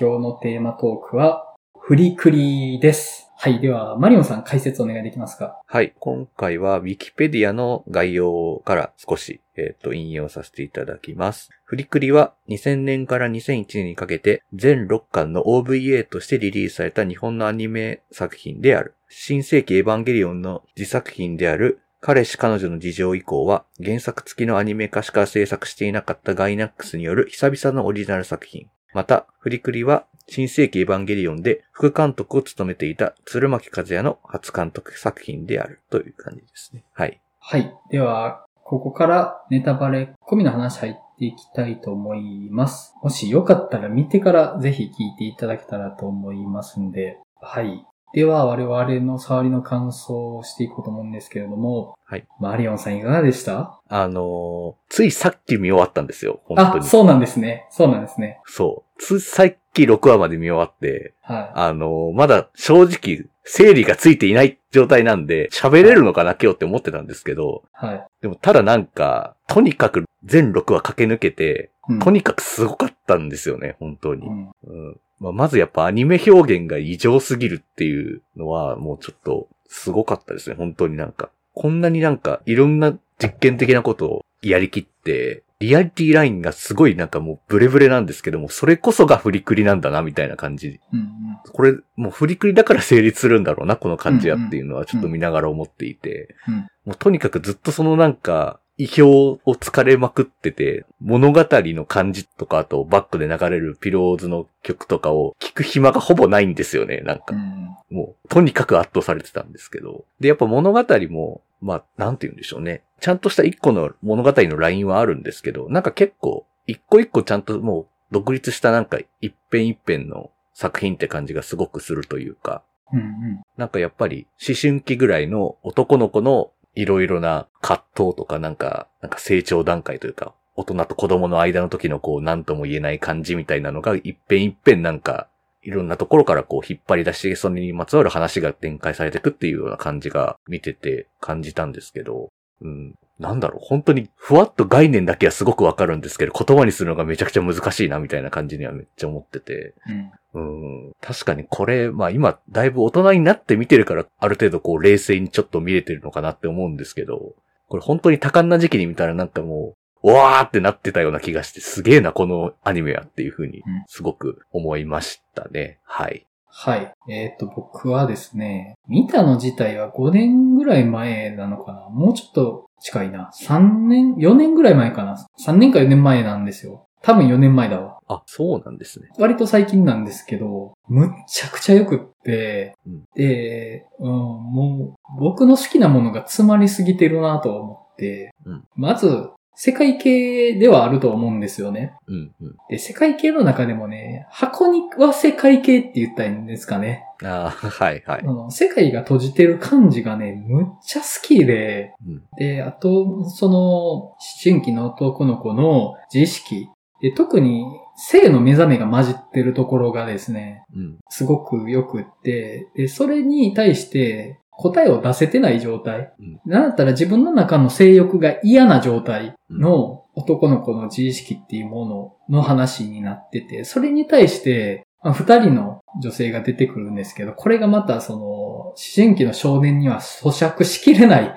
今日のテーマトークは、フリクリです。はい。では、マリオンさん解説お願いできますか？はい。今回は Wikipedia の概要から少し、えっ、と、引用させていただきます。フリクリは2000年から2001年にかけて全6巻の OVA としてリリースされた日本のアニメ作品である。新世紀エヴァンゲリオンの自作品である彼氏彼女の事情以降は原作付きのアニメ化しか制作していなかったガイナックスによる久々のオリジナル作品。また、フリクリは新世紀エヴァンゲリオンで副監督を務めていた鶴巻和也の初監督作品であるという感じですね。はい。はい。では、ここからネタバレ込みの話入っていきたいと思います。もしよかったら見てからぜひ聞いていただけたらと思いますんで、はい。では、我々の触りの感想をしていこうと思うんですけれども、はい。マリオンさんいかがでした？あのーついさっき見終わったんですよ。本当あ、に。そうなんですね。そうなんですね。そう。ついさっき6話まで見終わって、はあのーまだ正直、整理がついていない状態なんで、喋れるのかな今日って思ってたんですけど、い。はい。でもただなんか、とにかく全6話駆け抜けて、うんとにかくすごかったんですよね、本当に。うんうんまあ、まずやっぱアニメ表現が異常すぎるっていうのはもうちょっとすごかったですね、本当になんか。こんなになんかいろんな実験的なことをやりきって、リアリティラインがすごいなんかもうブレブレなんですけども、それこそがフリクリなんだなみたいな感じ。うんうんこれもうフリクリだから成立するんだろうな、この感じやっていうのはちょっと見ながら思っていて。うんもうとにかくずっとそのなんか、意表を疲れまくってて、物語の感じとか、あとバックで流れるピローズの曲とかを聞く暇がほぼないんですよね、なんかう。んもう、とにかく圧倒されてたんですけど。で、やっぱ物語も、まあ、なんて言うんでしょうね。ちゃんとした一個の物語のラインはあるんですけど、なんか結構、一個一個ちゃんともう、独立したなんか一編一編の作品って感じがすごくするというか、うんうんなんかやっぱり思春期ぐらいの男の子のいろいろな葛藤とかなんか、なんか成長段階というか、大人と子供の間の時のこう何とも言えない感じみたいなのが一遍一遍なんか、いろんなところからこう引っ張り出して、それにまつわる話が展開されていくっていうような感じが見てて感じたんですけど、うん。なんだろう、本当にふわっと概念だけはすごくわかるんですけど、言葉にするのがめちゃくちゃ難しいなみたいな感じにはめっちゃ思ってて、うん。うん確かにこれ、まあ今、だいぶ大人になって見てるから、ある程度こう冷静にちょっと見れてるのかなって思うんですけど、これ本当に多感な時期に見たらなんかもう、うわーってなってたような気がして、すげえな、このアニメはっていうふうにうん、すごく思いましたね。はい。はい。えっ、と、僕はですね、見たの自体は5年ぐらい前なのかなもうちょっと近いな。3年 ?4 年ぐらい前かな ?3 年か4年前なんですよ。多分4年前だわ。あ、そうなんですね。割と最近なんですけど、むっちゃくちゃ良くって、うんで、うん、もう、僕の好きなものが詰まりすぎてるなと思って、うんまず、世界系ではあると思うんですよね。うん、うん。で、世界系の中でもね、箱には世界系って言ったらいいんですかね。あーはい、はいあ。の世界が閉じてる感じがね、むっちゃ好きで、うん、で、あと、その、思春期の男の子の自意識。で、特に、性の目覚めが混じってるところがですね、うん、すごく良くって、で、それに対して答えを出せてない状態。うん。なんだったら自分の中の性欲が嫌な状態の男の子の自意識っていうものの話になってて、それに対して、まあ二人の女性が出てくるんですけど、これがまたその、思春期の少年には咀嚼しきれない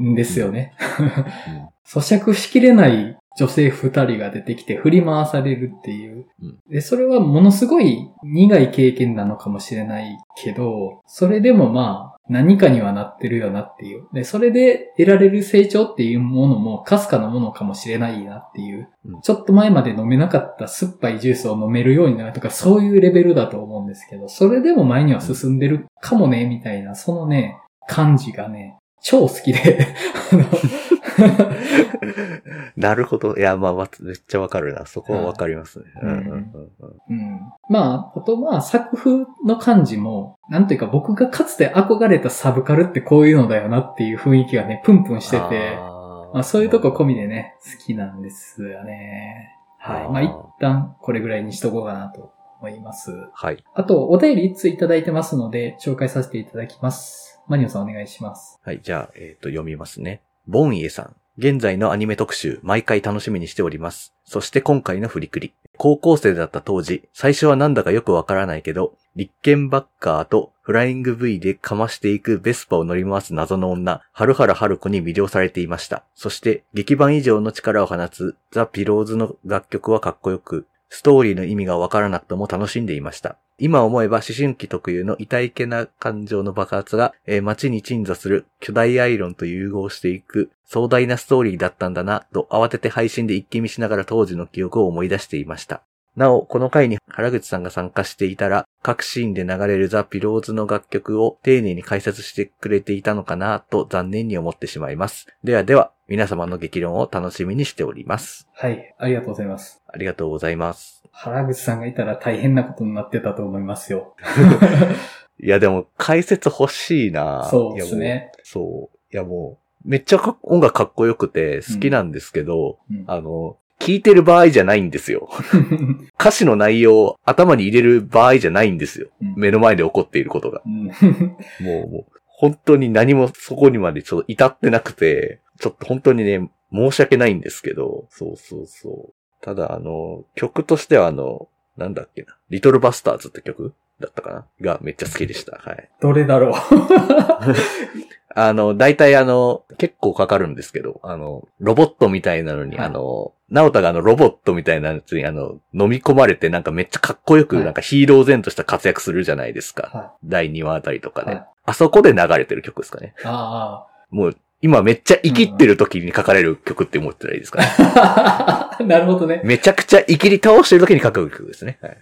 んですよね。咀嚼しきれない女性二人が出てきて振り回されるっていううん。で、それはものすごい苦い経験なのかもしれないけど、それでもまあ何かにはなってるよなっていう。で、それで得られる成長っていうものもかすかなものかもしれないなっていう。うんちょっと前まで飲めなかった酸っぱいジュースを飲めるようになるとか、そういうレベルだと思うんですけど、それでも前には進んでるかもね、みたいな、そのね、感じがね、超好きで、あ の なるほど。いや、まあ、まめっちゃわかるな。そこはわかりますね。まあ、あとまあ作風の感じも、なんというか僕がかつて憧れたサブカルってこういうのだよなっていう雰囲気がね、プンプンしてて、あーまあそういうとこ込みでね、好きなんですよね。はい。まあ一旦これぐらいにしとこうかなと思います。はい。あと、お便り一通いただいてますので、紹介させていただきます。マリオさんお願いします。はい。じゃあ、えっ、と、読みますね。ボンイエさん。現在のアニメ特集、毎回楽しみにしております。そして今回の振りくり。高校生だった当時、最初はなんだかよくわからないけど、立憲バッカーとフライング V でかましていくベスパを乗り回す謎の女、春原春子に魅了されていました。そして、劇版以上の力を放つザ・ピローズの楽曲はかっこよく、ストーリーの意味がわからなくとも楽しんでいました。今思えば思春期特有の痛いけな感情の爆発が、えー街に鎮座する巨大アイロンと融合していく壮大なストーリーだったんだな、と慌てて配信で一気見しながら当時の記憶を思い出していました。なお、この回に原口さんが参加していたら、各シーンで流れるザ・ピローズの楽曲を丁寧に解説してくれていたのかな、と残念に思ってしまいます。ではでは、皆様の激論を楽しみにしております。はい。ありがとうございます。ありがとうございます。原口さんがいたら大変なことになってたと思いますよ。いや、でも、解説欲しいなそうですね。そう。いやもう、めっちゃか音楽かっこよくて好きなんですけど、うんあの、聴いてる場合じゃないんですよ。歌詞の内容を頭に入れる場合じゃないんですよ。うん目の前で起こっていることが。うんもう、もう、本当に何もそこにまでちょっと至ってなくて、ちょっと本当にね、申し訳ないんですけど、そうそうそう。ただ、あの、曲としてはあの、なんだっけな、リトルバスターズって曲だったかな？がめっちゃ好きでした。はい。どれだろう。あの、大体あの、結構かかるんですけど、あの、ロボットみたいなのに、はいあの、ナオタがあの、ロボットみたいなやつにあの、飲み込まれてなんかめっちゃかっこよく、はいなんかヒーロー前とした活躍するじゃないですか。は第2話あたりとかで、はいあそこで流れてる曲ですかね。い。あもう、今めっちゃ生きってる時に書かれる曲って思ってたらいいですかね。あ。なるほどね。めちゃくちゃ生きり倒してる時に書く曲ですね。はい。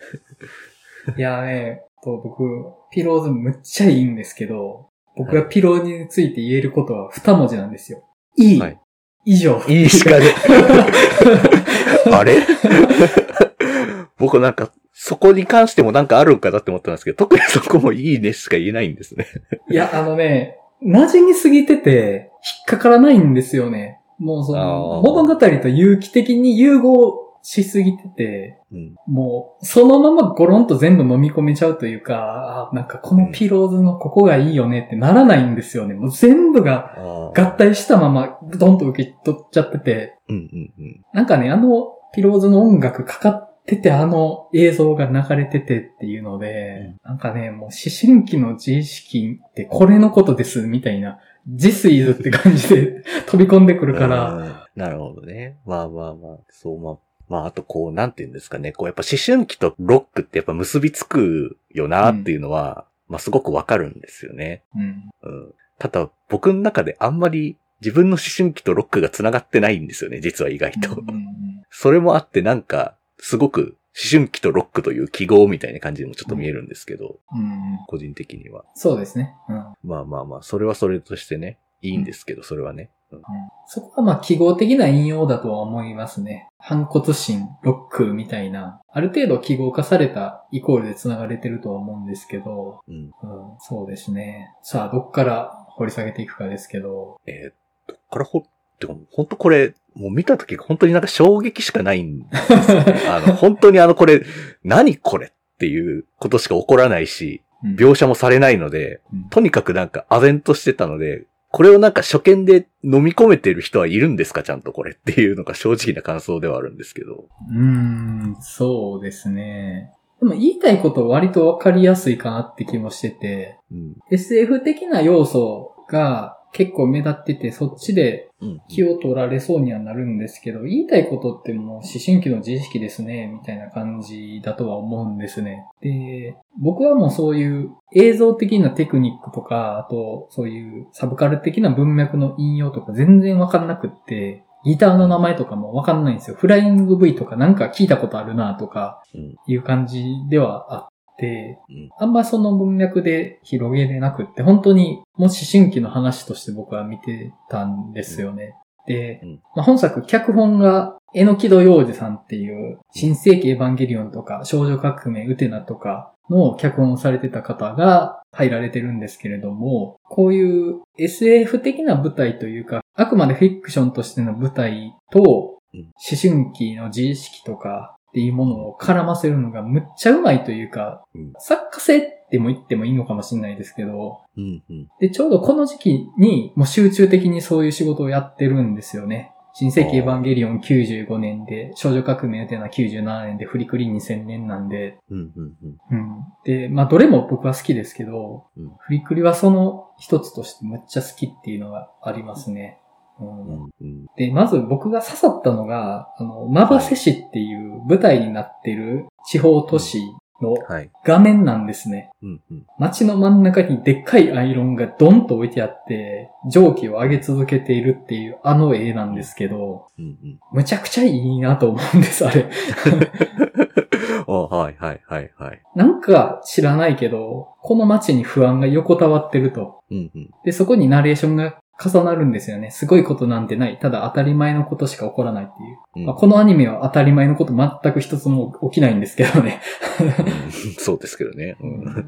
いやね、と僕、ピローズむっちゃいいんですけど、僕がピローについて言えることは二文字なんですよ。いい。はい以上。いいしかね。あれ？僕なんか、そこに関してもなんかあるんかなって思ったんですけど、特にそこもいいねしか言えないんですね。いや、あのね、馴染みすぎてて、引っかからないんですよね。もうその、物語と有機的に融合しすぎてて、うん。もう、そのままゴロンと全部飲み込めちゃうというか、あなんかこのピローズのここがいいよねってならないんですよね。もう全部が合体したままドンと受け取っちゃってて、うんうんうん。なんかね、あのピローズの音楽かかってて、あの映像が流れててっていうので、なんかね、もう思春期の自意識ってこれのことですみたいな、This is って感じで飛び込んでくるから、うんなるほどね。まあまあまあ、そうまあ。まあ、あとこう、なんて言うんですかね。こう、やっぱ思春期とロックってやっぱ結びつくよなっていうのは、まあすごくわかるんですよね。うん。うん。ただ、僕の中であんまり自分の思春期とロックが繋がってないんですよね、実は意外と。うんうん それもあってなんか、すごく思春期とロックという記号みたいな感じにもちょっと見えるんですけど、うんうん個人的には。そうですね。うんまあまあまあ、それはそれとしてね、いいんですけど、それはね。うんそこはまあ記号的な引用だとは思いますね。反骨心、ロックみたいな、ある程度記号化されたイコールで繋がれてるとは思うんですけど、うん。うん、そうですね。さあ、どっから掘り下げていくかですけど、えーどっからほ、てか、本当これ、もう見たとき本当になんか衝撃しかないんですよね。あの、本当にあのこれ、何これっていうことしか起こらないし、うん描写もされないので、うんとにかくなんか唖然としてたので、これをなんか初見で飲み込めてる人はいるんですか？ちゃんとこれっていうのが正直な感想ではあるんですけど。うーん、そうですね。でも言いたいこと割とわかりやすいかなって気もしてて、うん。SF 的な要素が結構目立ってて、そっちでうん。気を取られそうにはなるんですけど、言いたいことってもう思春期の自意識ですね、みたいな感じだとは思うんですね。で、僕はもうそういう映像的なテクニックとか、あとそういうサブカル的な文脈の引用とか全然わかんなくって、ギターの名前とかもわかんないんですよ。フライング V とかなんか聞いたことあるなとかうん。いう感じではあっあんまその文脈で広げれなくって、本当にもう思春期の話として僕は見てたんですよね。で、うん。まあ、本作、脚本が、えのきど洋二さんっていう、新世紀エヴァンゲリオンとか、少女革命ウテナとかの脚本をされてた方が入られてるんですけれども、こういう SF 的な舞台というか、あくまでフィクションとしての舞台と、うん。思春期の自意識とかっていうものを絡ませるのがむっちゃうまいというか、うん作家性っても言ってもいいのかもしれないですけど、うんうん。で、ちょうどこの時期にもう集中的にそういう仕事をやってるんですよね。新世紀エヴァンゲリオン95年で、少女革命っていうのは97年で、フリクリ2000年なんで、うんうんうん。うん。で、まあどれも僕は好きですけど、うんフリクリはその一つとしてむっちゃ好きっていうのがありますね。で、まず僕が刺さったのが、あの、マバセ市っていう舞台になってる地方都市のはい。画面なんですね。街の真ん中にでっかいアイロンがドンと置いてあって、蒸気を上げ続けているっていうあの絵なんですけど。むちゃくちゃいいなと思うんです、あれ。おはいはいはいはい。なんか知らないけど、この街に不安が横たわってると。うんうん。で、そこにナレーションが重なるんですよね。すごいことなんてない。ただ当たり前のことしか起こらないっていう。うんまあ、このアニメは当たり前のこと全く一つも起きないんですけどね。うん そうですけどね。うん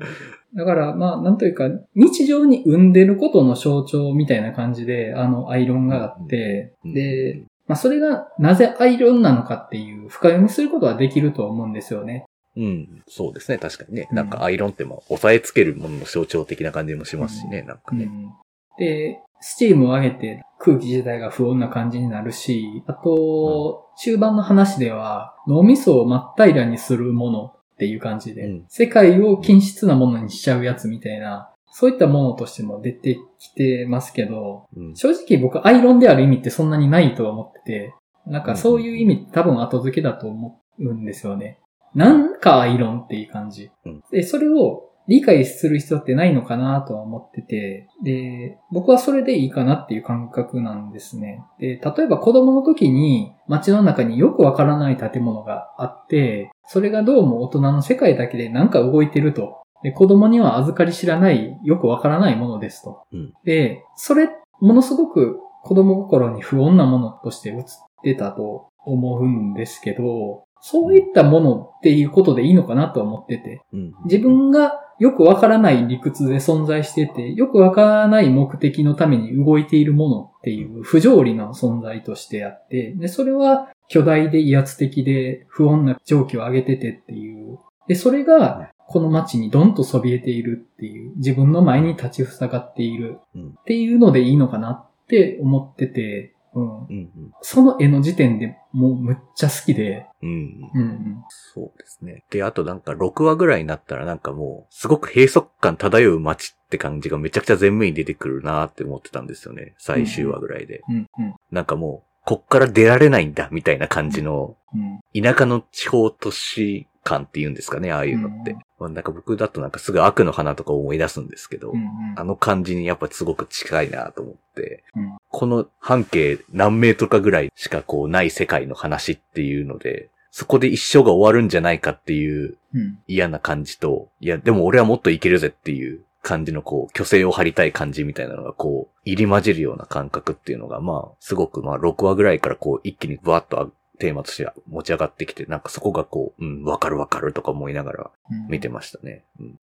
だから、まあ、なんというか、日常に生んでることの象徴みたいな感じで、あのアイロンがあって、うんで、まあ、それがなぜアイロンなのかっていう深読みすることはできると思うんですよね。うん。そうですね。確かにね。うんなんかアイロンってまあ、押さえつけるものの象徴的な感じもしますしね。なんかね。うんで、スチームを上げて空気自体が不穏な感じになるし、あと、中盤の話では脳みそを真っ平らにするものっていう感じで、うん世界を均質なものにしちゃうやつみたいな、そういったものとしても出てきてますけど、うん。正直僕アイロンである意味ってそんなにないとは思ってて、なんかそういう意味って多分後付けだと思うんですよね。なんかアイロンっていう感じうん。で、それを理解する必要ってないのかなとは思ってて、で、僕はそれでいいかなっていう感覚なんですね。で、例えば子供の時に街の中によくわからない建物があって、それがどうも大人の世界だけでなんか動いてると。で、子供には預かり知らない、よくわからないものですと。うんで、それ、ものすごく子供心に不穏なものとして映ってたと思うんですけど、そういったものっていうことでいいのかなとは思ってて。うん。自分がよくわからない理屈で存在してて、よくわからない目的のために動いているものっていう不条理な存在としてあって、で、それは巨大で威圧的で不穏な蒸気を上げててっていう。で、それがこの街にドンとそびえているっていう、自分の前に立ちふさがっているうんっていうのでいいのかなって思ってて、うん。うん。その絵の時点でもうむっちゃ好きで、うん。うん。うんそうですね。で、あとなんか6話ぐらいになったらなんかもう、すごく閉塞感漂う街って感じがめちゃくちゃ前面に出てくるなって思ってたんですよね。最終話ぐらいで。うん。なんかもう、こっから出られないんだみたいな感じの、うん。田舎の地方都市感って言うんですかね、ああいうのって。まあなんか僕だとなんかすぐ悪の花とか思い出すんですけど、うん。うんあの感じにやっぱすごく近いなと思って、うんこの半径何メートルかぐらいしかこうない世界の話っていうので、そこで一生が終わるんじゃないかっていううん。嫌な感じと、いや、でも俺はもっといけるぜっていう感じのこう、虚勢を張りたい感じみたいなのがこう、入り混じるような感覚っていうのが、まあ、すごくまあ、6話ぐらいからこう、一気にバーッとテーマとして持ち上がってきて、なんかそこがこう、うん、わかるわかるとか思いながらうん見てましたね。うん。うん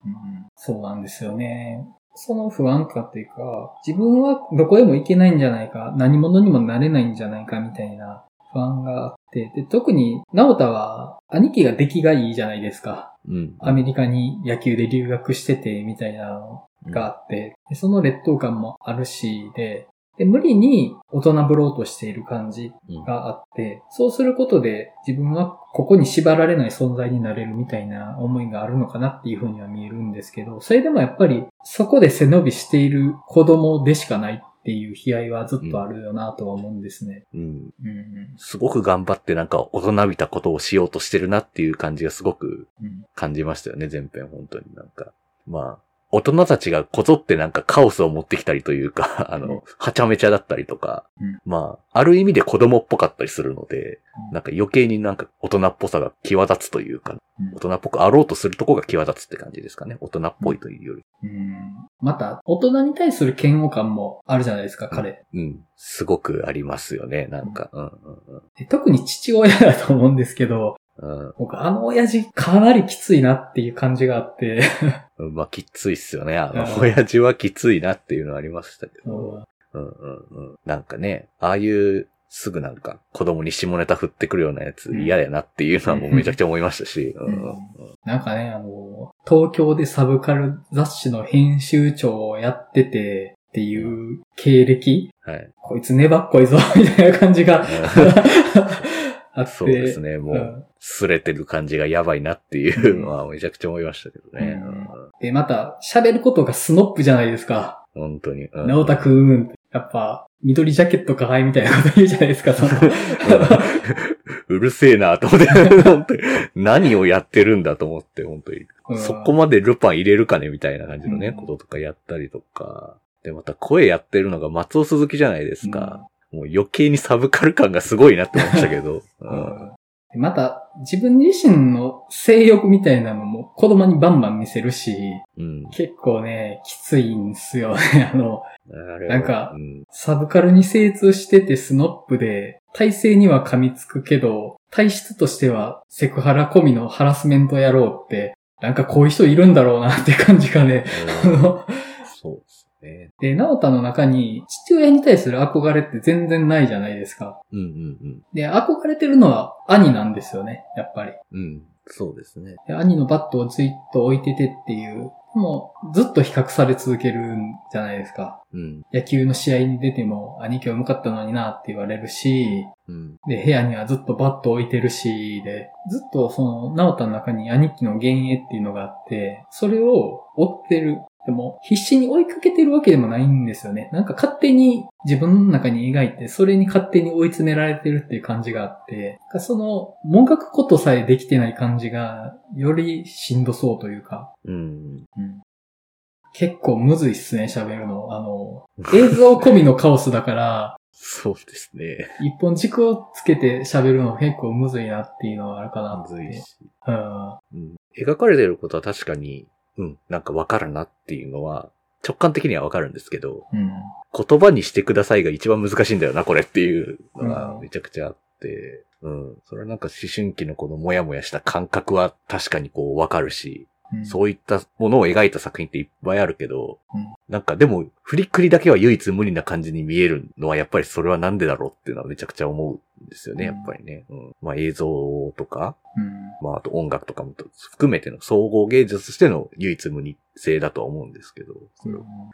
そうなんですよね。その不安感っていうか、自分はどこへも行けないんじゃないか、何者にもなれないんじゃないかみたいな不安があって、で特に、直太は兄貴が出来がいいじゃないですか。うん。アメリカに野球で留学しててみたいなのがあって、でその劣等感もあるし、で、で無理に大人ぶろうとしている感じうんがあって、そうすることで自分はここに縛られない存在になれるみたいな思いがあるのかなっていうふうには見えるんですけど、それでもやっぱりそこで背伸びしている子供でしかないっていう悲哀はずっとあるよなとは思うんですね。うん。うんすごく頑張ってなんか大人びたことをしようとしてるなっていう感じがすごくうん感じましたよね、前編本当になんか。まあ、大人たちがこぞってなんかカオスを持ってきたりというか、あうんの、はちゃめちゃだったりとか、うんまあ、ある意味で子供っぽかったりするので、うんなんか余計になんか大人っぽさが際立つというか、うん大人っぽくあろうとするとこが際立つって感じですかね。大人っぽいというより。うんまた、大人に対する嫌悪感もあるじゃないですか、彼。うん。すごくありますよね、なんか。うんで特に父親だと思うんですけど、うんうん。僕あの親父かなりきついなっていう感じがあって、うん。まあ、きついっすよね。あのう、ん親父はきついなっていうのはありましたけど。うんうんうんうん。なんかね、ああいうすぐなんか子供に下ネタ振ってくるようなやつ嫌やなっていうのはもうめちゃくちゃ思いましたし。うんなんかね、あの、東京でサブカル雑誌の編集長をやってて、っていう経歴はい。こいつ粘っこいぞ、みたいな感じがあって。そうですね、もう、うん擦れてる感じがやばいなっていうのはめちゃくちゃ思いましたけどね。うんで、また、喋ることがスノップじゃないですか。うん本当に。うん直田くん。やっぱ、緑ジャケットかはいみたいなこと言うじゃないですか、その。うるせえなと思って、本当に何をやってるんだと思って、本当に。うんそこまでルパン入れるかねみたいな感じのね、うんこととかやったりとか。で、また声やってるのが松尾鈴木じゃないですか。もう余計にサブカル感がすごいなって思いましたけど。うんでまた、自分自身の性欲みたいなのも子供にバンバン見せるし、うん。結構ね、きついんですよね。あの、あなんかうんサブカルに精通しててスノップで、体制には噛みつくけど、体質としてはセクハラ込みのハラスメント野郎って、なんかこういう人いるんだろうなって感じがね。あうん のそうですね。で、直太の中に父親に対する憧れって全然ないじゃないですか。うんうんで、憧れてるのは兄なんですよね、やっぱり。うん。うん。そうですね。で兄のバットをずっと置いててっていう、もうずっと比較され続けるんじゃないですか。うん。野球の試合に出ても兄貴は向かったのになって言われるし、うん。で、部屋にはずっとバット置いてるし、で、ずっとその、直太の中に兄貴の幻影っていうのがあって、それを追ってる。でも、必死に追いかけてるわけでもないんですよね。なんか勝手に自分の中に描いて、それに勝手に追い詰められてるっていう感じがあって、その、もがくことさえできてない感じが、よりしんどそうというか、うん。うん結構むずいっすね、喋るの。あの、映像込みのカオスだから、そうですね。一本軸をつけて喋るの結構むずいなっていうのはあるかなって。むずいし。うん。うん。描かれてることは確かに、うん、なんかわかるなっていうのは、直感的にはわかるんですけど、うん。言葉にしてくださいが一番難しいんだよな、これっていうのがうんめちゃくちゃあって、うん。それはなんか思春期のこのモヤモヤした感覚は確かにこうわかるし、うん、そういったものを描いた作品っていっぱいあるけど、うん。なんかでも、フリックリだけは唯一無二な感じに見えるのはやっぱりそれはなんでだろうっていうのはめちゃくちゃ思うんですよね、うん。やっぱりね。うん、まあ映像とか、うん。まああと音楽とかも含めての総合芸術としての唯一無二性だとは思うんですけど、う。ん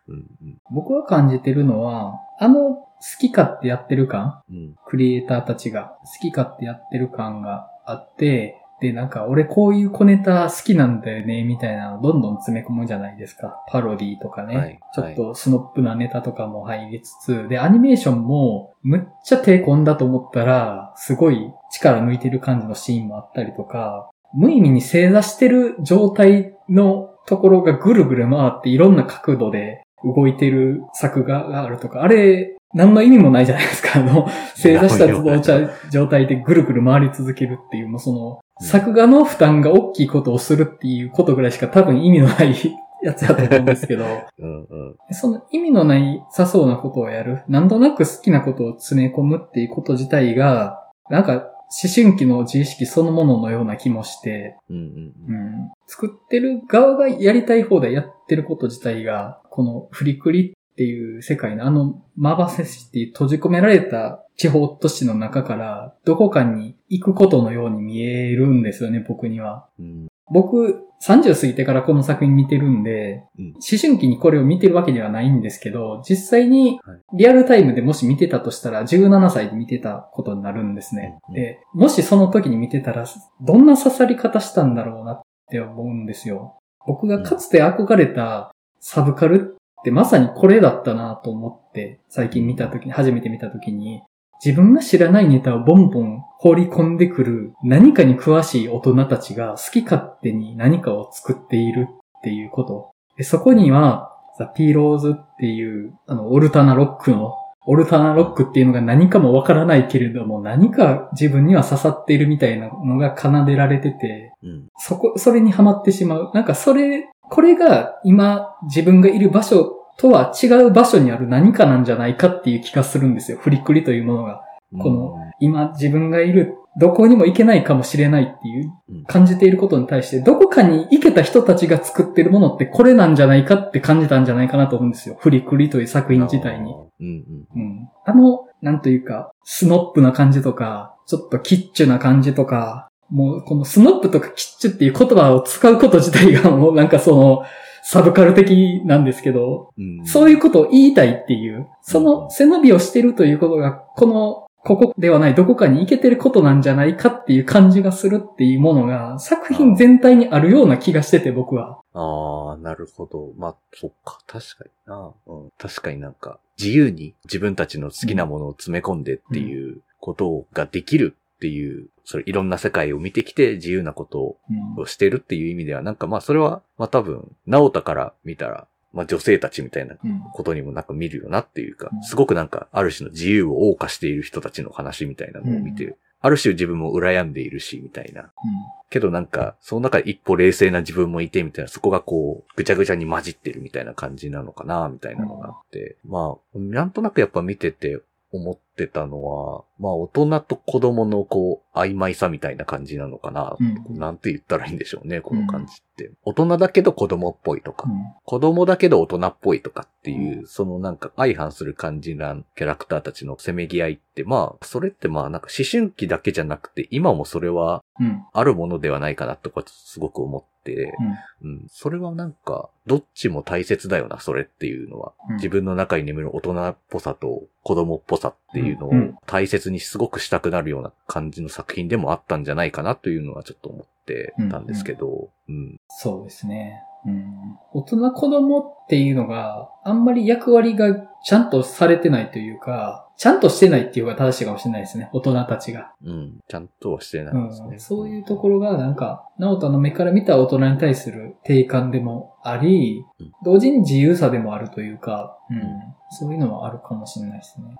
うん。僕が感じてるのは、あの、好き勝手やってる感うん。クリエイターたちが好き勝手やってる感があって、で、なんか、俺こういう小ネタ好きなんだよね、みたいなのどんどん詰め込むじゃないですか。パロディとかね。はいちょっとスノップなネタとかも入りつつ、で、アニメーションも、むっちゃ手込んだと思ったら、すごい力抜いてる感じのシーンもあったりとか、無意味に正座してる状態のところがぐるぐる回っていろんな角度で動いてる作画があるとか、あれ、何の意味もないじゃないですか。あの、正座した状態でぐるぐる回り続けるっていう、もうその、作画の負担が大きいことをするっていうことぐらいしか多分意味のない やつだと思うんですけど、うんうん。その意味のないさそうなことをやる、なんとなく好きなことを詰め込むっていうこと自体が、なんか思春期の自意識そのもののような気もして、うんうんうん、作ってる側がやりたい方でやってること自体が、このフリクリっていう世界のあのマバセシティ閉じ込められた地方都市の中からどこかに行くことのように見えるんですよね、僕には。うん僕、30過ぎてからこの作品見てるんで、うん思春期にこれを見てるわけではないんですけど、実際にはいリアルタイムでもし見てたとしたら、17歳で見てたことになるんですね。うんで、もしその時に見てたら、どんな刺さり方したんだろうなって思うんですよ。僕がかつて憧れたサブカルってまさにこれだったなと思って、最近見た時に、初めて見た時に、自分が知らないネタをボンボン放り込んでくる何かに詳しい大人たちが好き勝手に何かを作っているっていうこと。でそこには、ザ・ピーローズっていう、あの、オルタナロックの、オルタナロックっていうのが何かもわからないけれども、何か自分には刺さっているみたいなのが奏でられてて、うんそこ、それにハマってしまう。なんかそれ、これが今自分がいる場所とは違う場所にある何かなんじゃないかっていう気がするんですよ。フリックリというものが。この今自分がいる、どこにも行けないかもしれないっていううん感じていることに対して、どこかに行けた人たちが作ってるものってこれなんじゃないかって感じたんじゃないかなと思うんですよ。フリックリという作品自体に。。うんうんうん。あのなんというか、スノップな感じとか、ちょっとキッチュな感じとか、もうこのスノップとかキッチュっていう言葉を使うこと自体がもうなんかその、サブカル的なんですけど、うんそういうことを言いたいっていう、その背伸びをしてるということが、この、ここではないどこかに行けてることなんじゃないかっていう感じがするっていうものが作品全体にあるような気がしてて僕は。ああ、なるほど。まあ、そっか。確かにな。うん。確かになんか、自由に自分たちの好きなものを詰め込んでっていうことができるっていう、それいろんな世界を見てきて自由なことうんをしてるっていう意味では、なんかまあそれは、まあ多分、直太から見たら、まあ女性たちみたいなうんことにもなんか見るよなっていうかう、んすごくなんかある種の自由を謳歌している人たちの話みたいなのを見て、うある種自分も羨んでいるし、みたいな。けどなんか、その中で一歩冷静な自分もいて、みたいな、そこがこう、ぐちゃぐちゃに混じってるみたいな感じなのかな、みたいなのがあって。まあ、なんとなくやっぱ見てて思ってたのは、まあ大人と子供のこう、曖昧さみたいな感じなのかな。うん。なんて言ったらいいんでしょうね、この感じって。大人だけど子供っぽいとか、うん。子供だけど大人っぽいとかっていう、そのなんか相反する感じなキャラクターたちのせめぎ合いって、まあ、それってまあなんか思春期だけじゃなくて、今もそれはうん。あるものではないかなとかすごく思って、うん。それはなんか、どっちも大切だよな、それっていうのは。うん。自分の中に眠る大人っぽさと子供っぽさっていうのをうん大切にすごくしたくなるような感じの作品でもあったんじゃないかなというのはちょっと思ってたんですけど、うん。そうですね。うん、大人子供っていうのがあんまり役割がちゃんとされてないというか、ちゃんとしてないっていうのが正しいかもしれないですね。大人たちが。うん。ちゃんとはしてないですね。うん、そういうところがなんか、直人の目から見た大人に対する定感でもありうん、同時に自由さでもあるというか、うん、そういうのはあるかもしれないですね。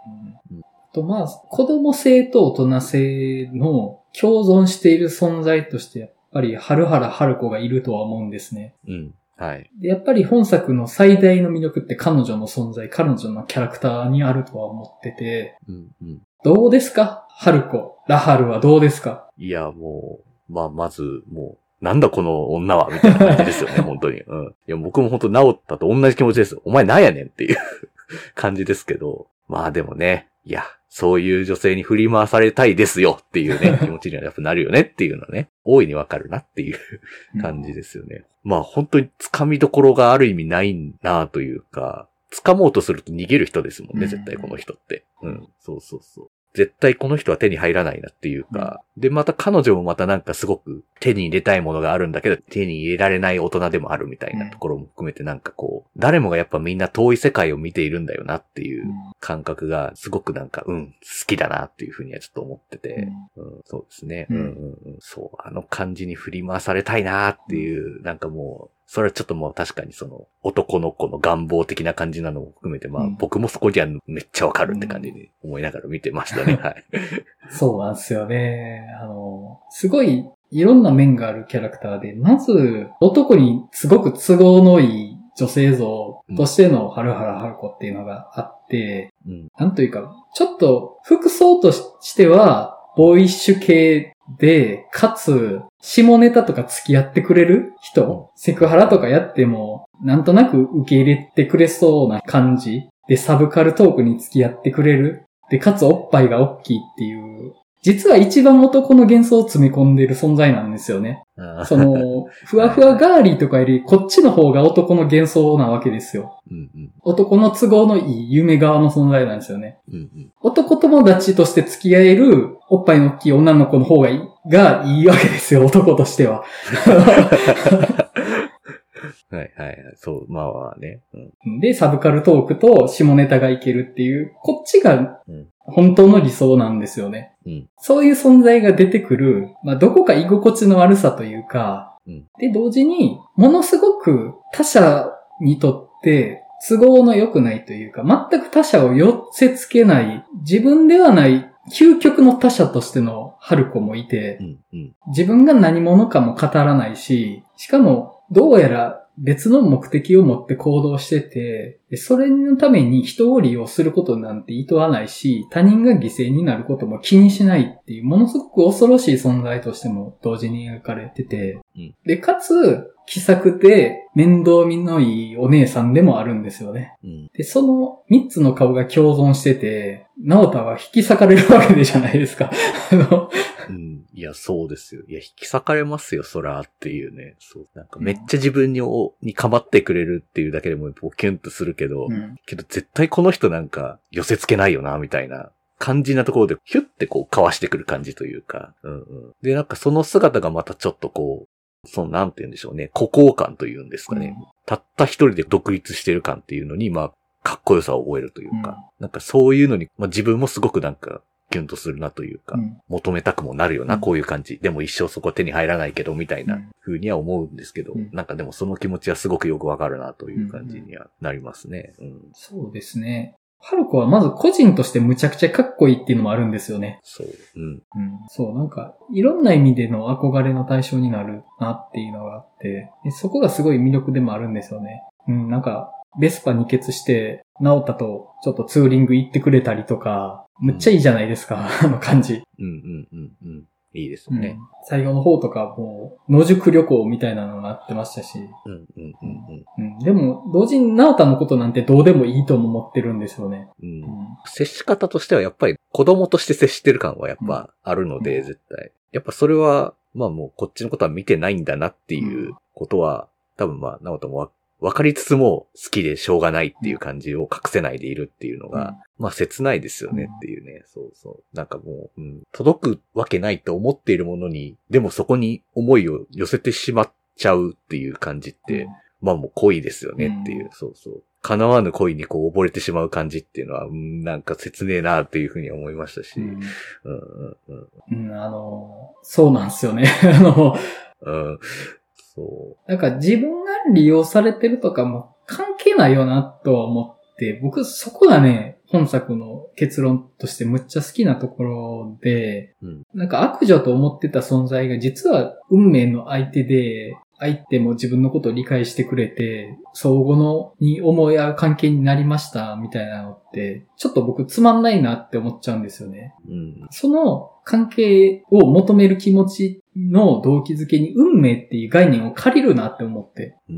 うんとまあ、子供性と大人性の共存している存在として、やっぱり春原春子がいるとは思うんですね。うん。はい。で、やっぱり本作の最大の魅力って彼女の存在、彼女のキャラクターにあるとは思ってて、うん。うん。どうですか？春子。ラハルはどうですか？いや、もう、まあ、まず、もう、なんだこの女は、みたいな感じですよね、本当に。うん。いや、僕も本当治ったと同じ気持ちです。お前なんやねんっていう 感じですけど。まあでもね、いや、そういう女性に振り回されたいですよっていうね、気持ちにはやっぱなるよねっていうのはね、大いにわかるなっていう感じですよね。まあ本当に掴みどころがある意味ないなというか、掴もうとすると逃げる人ですもんね、うん絶対この人って。うん、そうそうそう。絶対この人は手に入らないなっていうか、で、また彼女もまたなんかすごく手に入れたいものがあるんだけど、手に入れられない大人でもあるみたいなところも含めてなんかこう、誰もがやっぱみんな遠い世界を見ているんだよなっていう感覚がすごくなんか、うん、好きだなっていうふうにはちょっと思ってて、うん、そうですね。ううんんうんうん。そう、あの感じに振り回されたいなっていう、なんかもう、それはちょっともう確かにその男の子の願望的な感じなのも含めて、まあうん僕もそこじゃめっちゃわかるって感じで思いながら見てましたね。はい。そうなんですよね。あの、すごいいろんな面があるキャラクターで、まず男にすごく都合のいい女性像としてのハルハラハルコっていうのがあって、うん。なんというか、ちょっと服装としては、ボーイッシュ系で、かつ、下ネタとか付き合ってくれる人、セクハラとかやっても、なんとなく受け入れてくれそうな感じで、サブカルトークに付き合ってくれる。で、かつおっぱいが大きいっていう、実は一番男の幻想を詰め込んでいる存在なんですよね。その、ふわふわガーリーとかより、こっちの方が男の幻想なわけですよ。うんうん。男の都合のいい夢側の存在なんですよね。うんうん。男友達として付き合えるおっぱいの大きい女の子の方がいい、がいいわけですよ、男としては。はいはいはい。そう、まあまあね。うん。で、サブカルトークと下ネタがいけるっていう、こっちがうん本当の理想なんですよね。うんそういう存在が出てくる、まあ、どこか居心地の悪さというか、うんで、同時に、ものすごく他者にとって都合の良くないというか、全く他者を寄せつけない、自分ではない究極の他者としての春子もいてう、んうん。自分が何者かも語らないし、しかも、どうやら別の目的を持って行動してて、でそれのために人を利用することなんて意図はないし、他人が犠牲になることも気にしないっていう、ものすごく恐ろしい存在としても同時に描かれてて、うん。で、かつ、気さくて面倒見のいいお姉さんでもあるんですよね。うん。で、その三つの顔が共存してて、直太は引き裂かれるわけでじゃないですか。あの、うん。いや、そうですよ。いや、引き裂かれますよ、そらっていうね。そう。なんかめっちゃ自分に、おに構ってくれるっていうだけでも、こうキュンとするけど、うんけど絶対この人なんか寄せ付けないよな、みたいな感じなところで、ヒュッてこうかわしてくる感じというか、うんうん。で、なんかその姿がまたちょっとこう、そのなんて言うんでしょうね、孤高感というんですかね。たった一人で独立してる感っていうのに、まあ、かっこよさを覚えるというか、なんかそういうのに、まあ自分もすごくなんか、キュンとするなというか、うん求めたくもなるよな、うんこういう感じ。でも一生そこ手に入らないけど、みたいな風には思うんですけど、うんなんかでもその気持ちはすごくよくわかるなという感じにはなりますね。うん。そうですね。春子はまず個人としてむちゃくちゃかっこいいっていうのもあるんですよね。そう。うん。うん。そう、なんか、いろんな意味での憧れの対象になるなっていうのがあって、でそこがすごい魅力でもあるんですよね。うん、なんか、ベスパ二欠して、直太とちょっとツーリング行ってくれたりとか、むっちゃいいじゃないですか、あの感じ。うんうんうんうん。いいですうんよね。最後の方とかもう、野宿旅行みたいなのがあってましたし、うんうんうんうん、でも、同時に直太のことなんてどうでもいいとも思ってるんですよね。うん。うんうん接し方としてはやっぱり子供として接してる感はやっぱあるので、うん絶対。やっぱそれは、まあもうこっちのことは見てないんだなっていうことは、多分まあ、直人もわ分かりつつも好きでしょうがないっていう感じを隠せないでいるっていうのが、まあ切ないですよねっていうね。そうそう。なんかもう、うん、届くわけないと思っているものに、でもそこに思いを寄せてしまっちゃうっていう感じって、まあもう恋ですよねっていう、うんそうそう。叶わぬ恋にこう溺れてしまう感じっていうのは、うんなんか切ねえなっていうふうに思いましたし。うん、うんうん、うん。うん、あの、そうなんですよね。あの、うん。そなんか自分が利用されてるとかも関係ないよなとは思って、僕そこがね、本作の結論としてむっちゃ好きなところで、うんなんか悪女と思ってた存在が実は運命の相手で、相手も自分のことを理解してくれて、相互のに思い合う関係になりましたみたいなのって、ちょっと僕つまんないなって思っちゃうんですよね。う。うん。その関係を求める気持ちの動機づけに運命っていう概念を借りるなって思って。う。うん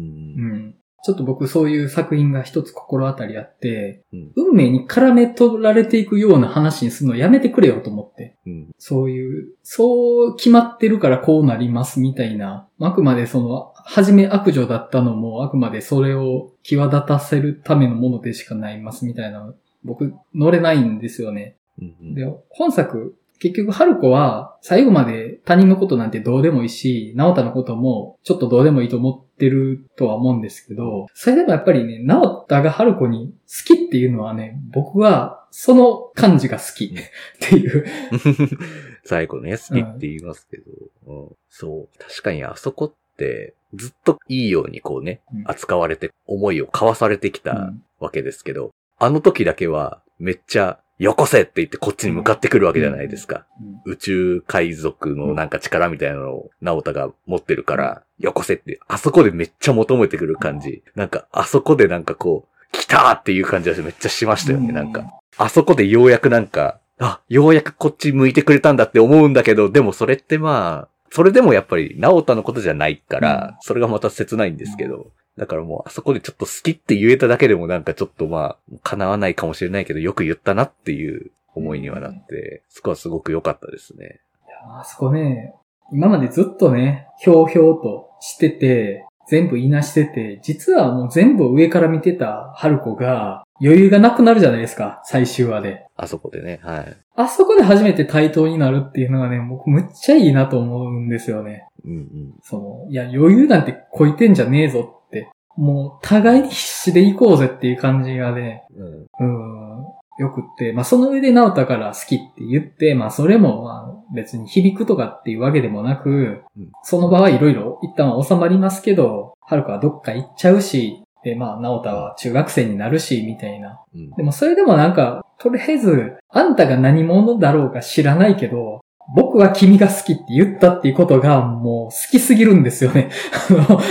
ん。ちょっと僕そういう作品が一つ心当たりあって、うん運命に絡め取られていくような話にするのやめてくれよと思って。うん。そういう、そう決まってるからこうなりますみたいな。あくまでその、初め悪女だったのも、あくまでそれを際立たせるためのものでしかないますみたいな。僕、乗れないんですよね。うん。で、本作、結局、春子は最後まで他人のことなんてどうでもいいし、直太のこともちょっとどうでもいいと思ってるとは思うんですけど、それでもやっぱりね、直太が春子に好きっていうのはね、僕はその感じが好きっていう。最後ね、好きって言いますけど、うんそう。確かにあそこって、ずっといいようにこうね、うん扱われて、思いを交わされてきたわけですけど、あの時だけは、めっちゃ、よこせって言ってこっちに向かってくるわけじゃないですか。うん。宇宙海賊のなんか力みたいなのを、直太が持ってるから、よこせって、あそこでめっちゃ求めてくる感じ。なんか、あそこでなんかこう、来たーっていう感じがめっちゃしましたよね、なんか。あそこでようやくなんか、あ、ようやくこっち向いてくれたんだって思うんだけど、でもそれってまあ、それでもやっぱり、直太のことじゃないから、それがまた切ないんですけど、だからもう、あそこでちょっと好きって言えただけでもなんかちょっとまあ、叶わないかもしれないけど、よく言ったなっていう思いにはなって、そこはすごく良かったですね。いやあそこね、今までずっとね、ひょうひょうとしてて、全部言いなしてて、実はもう全部上から見てた春子が余裕がなくなるじゃないですか、最終話で。あそこでね、はい。あそこで初めて対等になるっていうのがね、僕むっちゃいいなと思うんですよね。うんうん。その、いや余裕なんてこいてんじゃねえぞって。もう互いに必死で行こうぜっていう感じがね、うん。うん、よくって、まあその上で直太から好きって言って、まあそれもまあ別に響くとかっていうわけでもなく、うんその場はいろいろ一旦は収まりますけど、春子はどっか行っちゃうし、でまあ直太は中学生になるし、みたいな。うんでもそれでもなんか、とりあえず、あんたが何者だろうか知らないけど、僕は君が好きって言ったっていうことがもう好きすぎるんですよね。あの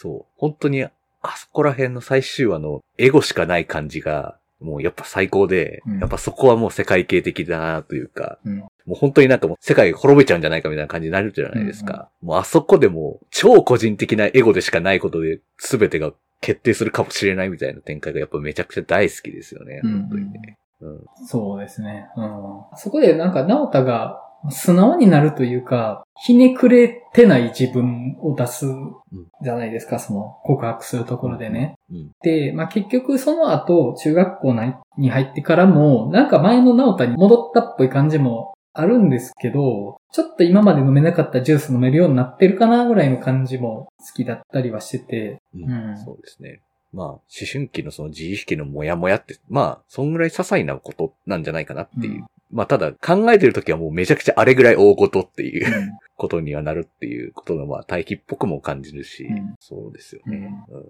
そう。本当に、あそこら辺の最終話のエゴしかない感じが、もうやっぱ最高で、うんやっぱそこはもう世界系的だなというか、うんもう本当になんかもう世界が滅びちゃうんじゃないかみたいな感じになるじゃないですか。もうあそこでもう超個人的なエゴでしかないことで全てが決定するかもしれないみたいな展開がやっぱめちゃくちゃ大好きですよね。うん本当にね。うん。そうですね。うん。そこでなんか、直太が素直になるというか、ひねくれてない自分を出すじゃないですか、その告白するところでね。うん。で、まあ結局その後、中学校に入ってからも、なんか前の直太に戻ったっぽい感じもあるんですけど、ちょっと今まで飲めなかったジュース飲めるようになってるかなぐらいの感じも好きだったりはしてて、うんうんそうですね。まあ、思春期のその自意識のモヤモヤって、まあ、そんぐらい些細なことなんじゃないかなっていう。うんまあ、ただ、考えてるときはもうめちゃくちゃあれぐらい大事っていううんことにはなるっていうことの、まあ、対比っぽくも感じるし、うんそうですよね。うん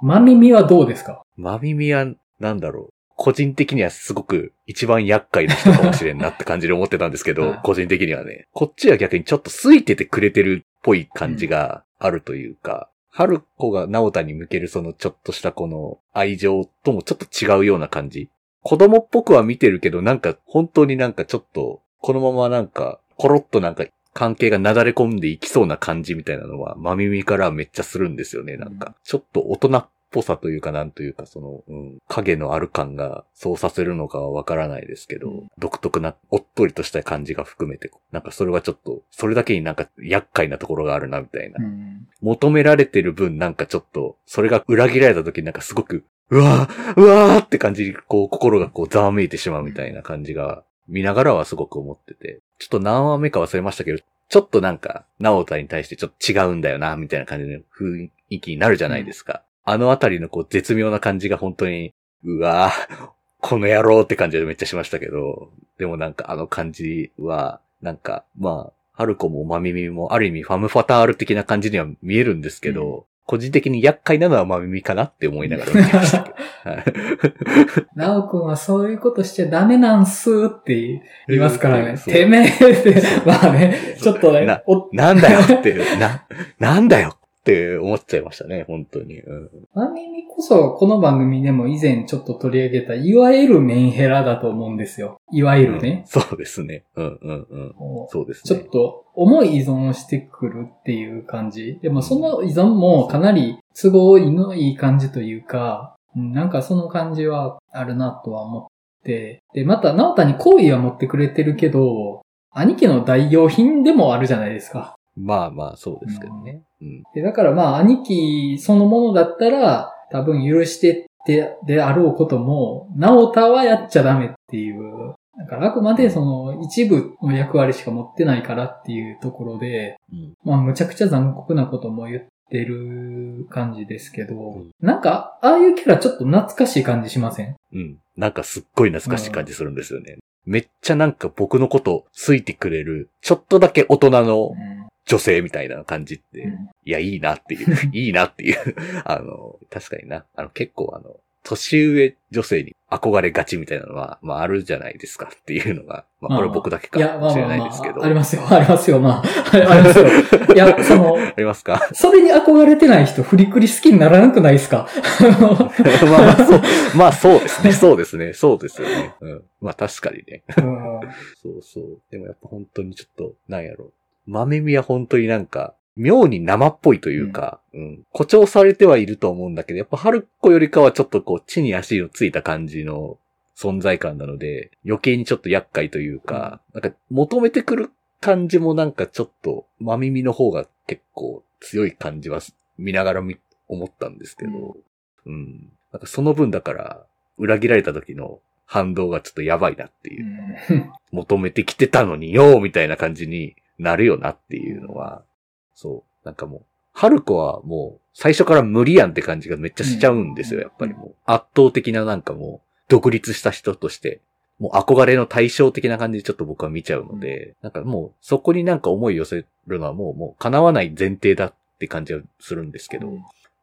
ま耳はどうですか？まみみは、なんだろう。個人的にはすごく一番厄介な人かもしれんなって感じで思ってたんですけど はい、個人的にはね。こっちは逆にちょっと空いててくれてるっぽい感じがあるというか、春子が直太に向けるそのちょっとしたこの愛情ともちょっと違うような感じ。子供っぽくは見てるけど、なんか本当になんかちょっと、このままなんか、コロッとなんか関係がなだれ込んでいきそうな感じみたいなのは、まみみからめっちゃするんですよね、なんか。ちょっと大人っぽさというかなんというか、その、うん、影のある感がそうさせるのかはわからないですけど、うん独特な、おっとりとした感じが含めて、なんかそれはちょっと、それだけになんか厄介なところがあるな、みたいな。うん求められてる分なんかちょっと、それが裏切られた時になんかすごく、うわーうわーって感じに、こう、心がこう、ざわめいてしまうみたいな感じが、見ながらはすごく思ってて、ちょっと何話目か忘れましたけど、ちょっとなんか、直太に対してちょっと違うんだよな、みたいな感じの雰囲気になるじゃないですか。あのあたりのこう、絶妙な感じが本当に、うわーこの野郎って感じでめっちゃしましたけど、でもなんかあの感じは、なんか、まあ、春子もまみみもある意味ファムファタール的な感じには見えるんですけど、個人的に厄介なのはまみみかなって思いながら見てましたなおくんはそういうことしちゃダメなんすって言いますからね。てめえって、まあね、ちょっとねな、お、なんだよって、な、なんだよって思っちゃいましたね、本当に。うんまみみこそこの番組でも以前ちょっと取り上げた、いわゆるメンヘラだと思うんですよ。いわゆるね。そうですね。うんうんうん。そうですね。ちょっと重い依存をしてくるっていう感じ。でもその依存もかなり都合のいい感じというか、うんなんかその感じはあるなとは思って。で、また、直太に好意は持ってくれてるけど、兄貴の代用品でもあるじゃないですか。まあまあ、そうですけどね。うん。でだからまあ、兄貴そのものだったら、多分許してってであろうことも、直太はやっちゃダメっていう。だからあくまでその一部の役割しか持ってないからっていうところで、うん。まあ、むちゃくちゃ残酷なことも言ってる感じですけど、んなんか、ああいうキャラちょっと懐かしい感じしません？うん。なんかすっごい懐かしい感じするんですよね。めっちゃなんか僕のこと好いてくれる、ちょっとだけ大人の女性みたいな感じって、うんいや、いいなっていう、いいなっていう、あの、確かにな、あの、結構あの、年上女性に憧れがちみたいなのは、まああるじゃないですかっていうのが、まあこれ僕だけかもしれないですけど。あ、ありますよ、ありますよ、まあ。ありますよ。いや、その、ありますか？それに憧れてない人、フリクリ好きにならなくないですか？まあまあ、そう、まあそうですね、そうですね、そうですよね。うん。まあ確かにね。うんそうそう。でもやっぱ本当にちょっと、なんやろ。豆みは本当になんか、妙に生っぽいというか、うん、誇張されてはいると思うんだけど、やっぱ春子よりかはちょっとこう、地に足のついた感じの存在感なので、余計にちょっと厄介というか、なんか求めてくる感じもなんかちょっと、まみみの方が結構強い感じは見ながらみ思ったんですけど、うん。なんかその分だから、裏切られた時の反動がちょっとやばいなっていう。求めてきてたのによ、みたいな感じになるよなっていうのは、そう。なんかもう、春子はもう、最初から無理やんって感じがめっちゃしちゃうんですよ、うんやっぱりもう。圧倒的ななんかもう、独立した人として、もう憧れの対象的な感じでちょっと僕は見ちゃうので、なんかもう、そこになんか思い寄せるのはもう、もう叶わない前提だって感じはするんですけど、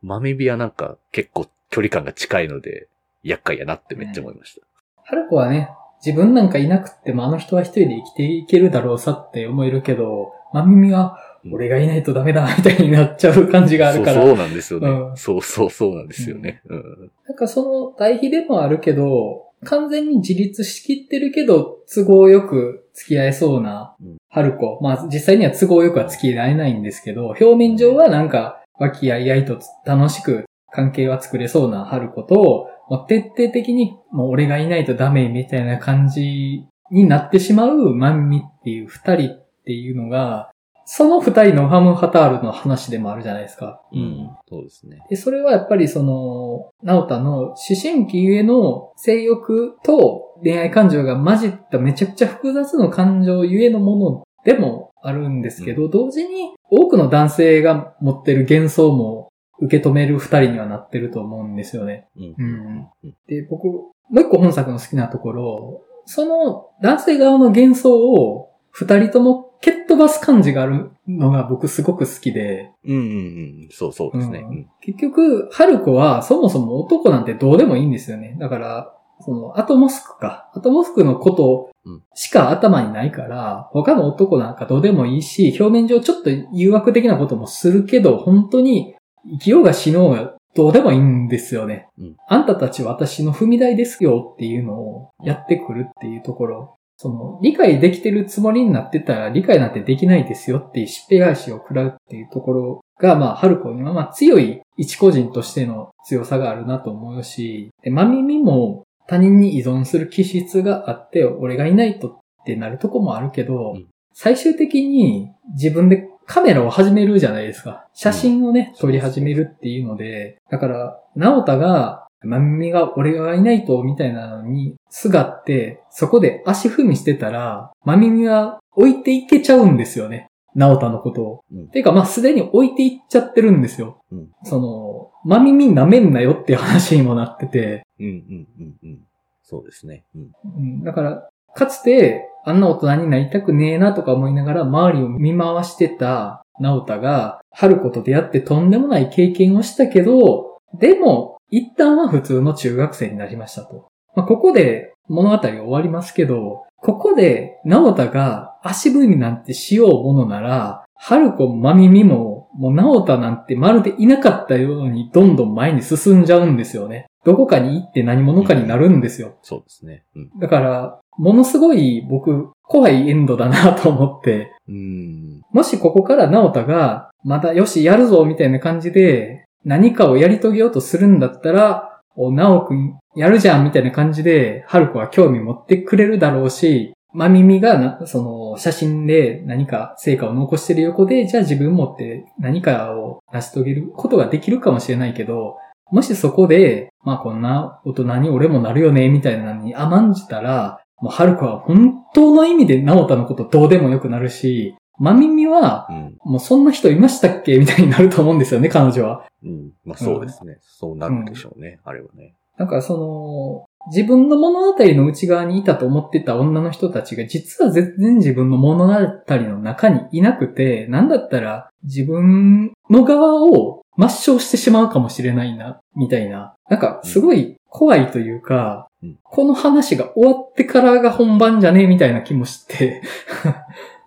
豆ビはなんか結構距離感が近いので、厄介やなってめっちゃ思いました。春子はね、自分なんかいなくってもあの人は一人で生きていけるだろうさって思えるけど、まみみは俺がいないとダメだみたいになっちゃう感じがあるから。そうそうなんですよね。うんそうそうそうなんですよね。うん。なんかその対比でもあるけど、完全に自立しきってるけど、都合よく付き合えそうなうん、春子。まあ実際には都合よくは付き合えないんですけど、表面上はなんか、和気あいあいと楽しく関係は作れそうな春子と、もう徹底的にもう俺がいないとダメみたいな感じになってしまうマンミっていう二人っていうのが、その二人のファム・ハタールの話でもあるじゃないですか。うん。そうですね。で、それはやっぱりその、ナオタの思春期ゆえの性欲と恋愛感情が混じっためちゃくちゃ複雑の感情ゆえのものでもあるんですけど、同時に多くの男性が持ってる幻想も受け止める二人にはなってると思うんですよね。うん。うんで、僕、もう一個本作の好きなところ、その男性側の幻想を二人とも蹴っ飛ばす感じがあるのが僕すごく好きで、うんうんうん。そうそうですね。うん結局、春子はそもそも男なんてどうでもいいんですよね。だから、その、アトモスクか。アトモスクのことしか頭にないから、他の男なんかどうでもいいし、表面上ちょっと誘惑的なこともするけど、本当に生きようが死のうがどうでもいいんですよね。うんあんたたちは私の踏み台ですよっていうのをやってくるっていうところ。その、理解できてるつもりになってたら理解なんてできないですよっていうしっぺ返しを食らうっていうところが、まあ、春子にはまあ強い一個人としての強さがあるなと思うし、で、まみみも他人に依存する気質があって、俺がいないとってなるとこもあるけど、うん最終的に自分でカメラを始めるじゃないですか。写真をね、撮り始めるっていうので、だから、直太が、まみみが俺がいないと、みたいなのに、すがって、そこで足踏みしてたら、まみみは置いていけちゃうんですよね。直太のことを。うんていうか、まあ、すでに置いていっちゃってるんですよ。うんその、まみみ舐めんなよっていう話にもなってて、うんうんうんうん。そうですね。うん。うんだから、かつて、あんな大人になりたくねえなとか思いながら周りを見回してた直太が、春子と出会ってとんでもない経験をしたけど、でも、一旦は普通の中学生になりましたと。まあ、ここで物語が終わりますけど、ここで直太が足踏みなんてしようものなら、春子もまみみも、もう直太なんてまるでいなかったようにどんどん前に進んじゃうんですよね。どこかに行って何者かになるんですよ。そうですね。うん。だから、ものすごい僕、怖いエンドだなと思って、うん。もしここから直太が、またよし、やるぞ、みたいな感じで、何かをやり遂げようとするんだったら、お、直くん、やるじゃん、みたいな感じで、春子は興味持ってくれるだろうし、まみみがな、その、写真で何か成果を残してる横で、じゃあ自分持って何かを成し遂げることができるかもしれないけど、もしそこで、まあこんな大人に俺もなるよね、みたいなのに甘んじたら、もう春子は本当の意味で直太のことどうでもよくなるし、まみみは、うん。もうそんな人いましたっけ？みたいになると思うんですよね、彼女は。うん。まあそうですね。そうなるでしょうね。あれはね。なんかその、自分の物語の内側にいたと思ってた女の人たちが実は全然自分の物語の中にいなくて、なんだったら自分の側を抹消してしまうかもしれないな、みたいな。なんかすごい怖いというか、うんこの話が終わってからが本番じゃねえみたいな気もして、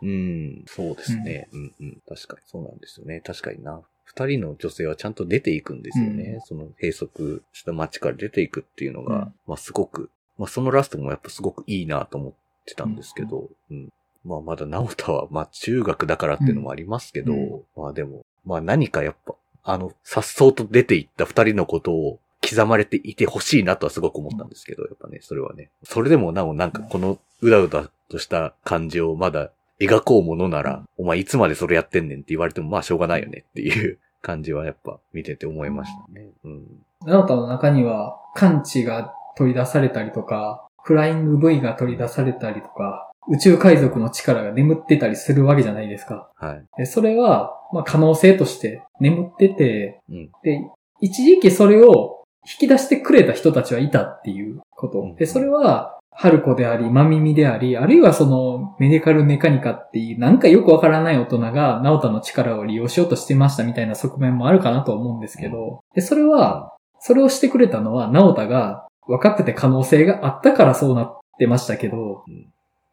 うん。そうですね。うんうん。確かにそうなんですよね。確かにな。二人の女性はちゃんと出ていくんですよね。うんその閉塞した街から出ていくっていうのが、うんまあすごく、まあそのラストもやっぱすごくいいなと思ってたんですけど、うん。まあまだ直太はまあ中学だからっていうのもありますけど、うんまあでも、まあ何かやっぱ、あの、颯爽と出ていった二人のことを刻まれていてほしいなとはすごく思ったんですけど、やっぱね、それはね。それでもなおなんかこのうだうだとした感じをまだ描こうものなら、お前いつまでそれやってんねんって言われてもまあしょうがないよねっていう感じはやっぱ見てて思いましたね。うん。ナオタの中には、感知が取り出されたりとか、フライング V が取り出されたりとか、宇宙海賊の力が眠ってたりするわけじゃないですか。はい。でそれは、まあ、可能性として眠ってて、うん。で、一時期それを引き出してくれた人たちはいたっていうこと。うんで、それは、春子であり、まみみであり、あるいはそのメディカルメカニカっていう、なんかよくわからない大人が、ナオタの力を利用しようとしてましたみたいな側面もあるかなと思うんですけど、で、それは、それをしてくれたのは、ナオタが若くて可能性があったからそうなってましたけど、うん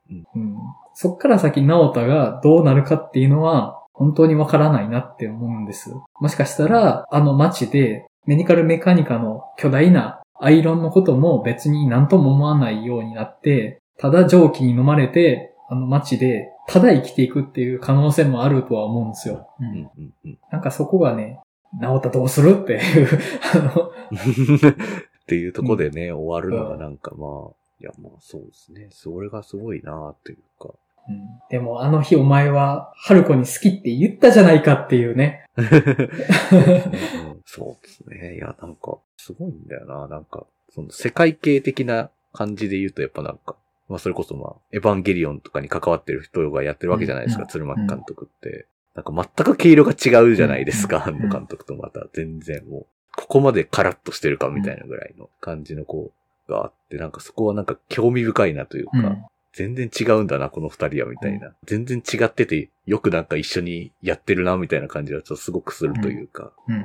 うんそっから先ナオタがどうなるかっていうのは、本当にわからないなって思うんです。もしかしたら、あの街で、メディカルメカニカの巨大なアイロンのことも別に何とも思わないようになって、ただ蒸気に飲まれて、あの街で、ただ生きていくっていう可能性もあるとは思うんですよ。ううんんうんうん。なんかそこがね、治ったらどうするっていう、あの、っていうとこでね、終わるのがなんかまあ、いやまあそうですね。それがすごいなというか。うんでもあの日お前は、春子に好きって言ったじゃないかっていうね。そうですね。いや、なんか、すごいんだよな。なんか、その世界系的な感じで言うと、やっぱなんか、まあそれこそまあ、エヴァンゲリオンとかに関わってる人がやってるわけじゃないですか、うん鶴巻監督って。なんか全く毛色が違うじゃないですか、うんあの監督とまた全然もう、ここまでカラッとしてるかみたいなぐらいの感じの子があって、なんかそこはなんか興味深いなというか、うん全然違うんだな、この二人は、みたいな。全然違ってて、よくなんか一緒にやってるな、みたいな感じはちょっとすごくするというか。うんうん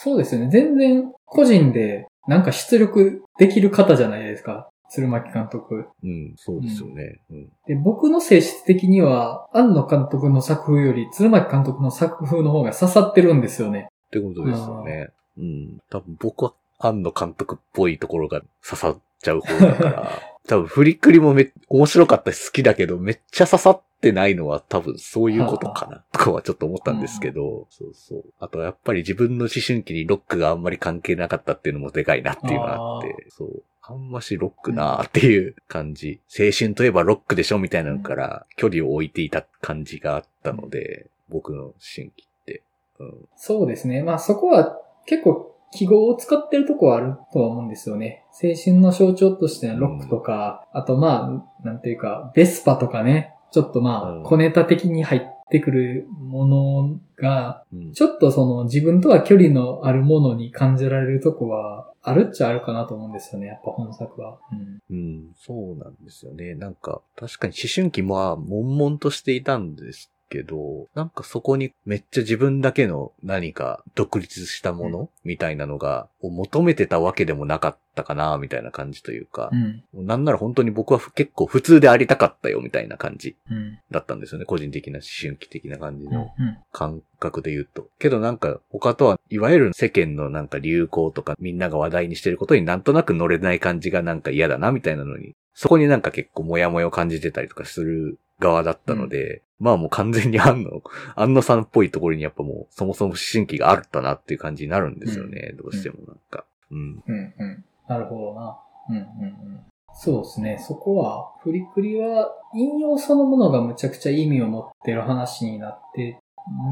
そうですよね。全然個人でなんか出力できる方じゃないですか。鶴巻監督。うん、そうですよね。うん。で、僕の性質的には、庵野監督の作風より鶴巻監督の作風の方が刺さってるんですよね。ってことですよね。うん。多分僕は、庵野監督っぽいところが刺さっちゃう方だから、多分フリックリもめ、面白かったし好きだけど、めっちゃ刺さってないのは多分そういうことかな、とかはちょっと思ったんですけど、そうそう。あとやっぱり自分の思春期にロックがあんまり関係なかったっていうのもでかいなっていうのがあって、そう。あんましロックなーっていう感じ。青春といえばロックでしょみたいなのから距離を置いていた感じがあったので、僕の思春期って。うん。そうですね。まあそこは結構記号を使ってるとこはあるとは思うんですよね。青春の象徴としてのロックとか、あとまあ、なんていうか、ベスパとかね、ちょっとまうんあ、小ネタ的に入ってくるものが、うんちょっとその自分とは距離のあるものに感じられるとこは、あるっちゃあるかなと思うんですよね、やっぱ本作は。うん。うん、そうなんですよね。なんか、確かに思春期もまあ、悶々としていたんですけど、なんかそこにめっちゃ自分だけの何か独立したものみたいなのが、を求めてたわけでもなかったかな、みたいな感じというかう、ん。なんなら本当に僕は結構普通でありたかったよ、みたいな感じうん。だったんですよね。個人的な思春期的な感じうん。の感覚で言うと。けどなんか他とは、いわゆる世間のなんか流行とかみんなが話題にしてることになんとなく乗れない感じがなんか嫌だなみたいなのに、そこになんか結構モヤモヤを感じてたりとかする側だったので、まあもう完全に安野、安野さんっぽいところにやっぱもうそもそも思春期があったなっていう感じになるんですよね。どうしてもなんか。うん。うん。うん。なるほどな。うん。うん。うん。そうですね。そこは、フリクリは、引用そのものがむちゃくちゃ意味を持ってる話になって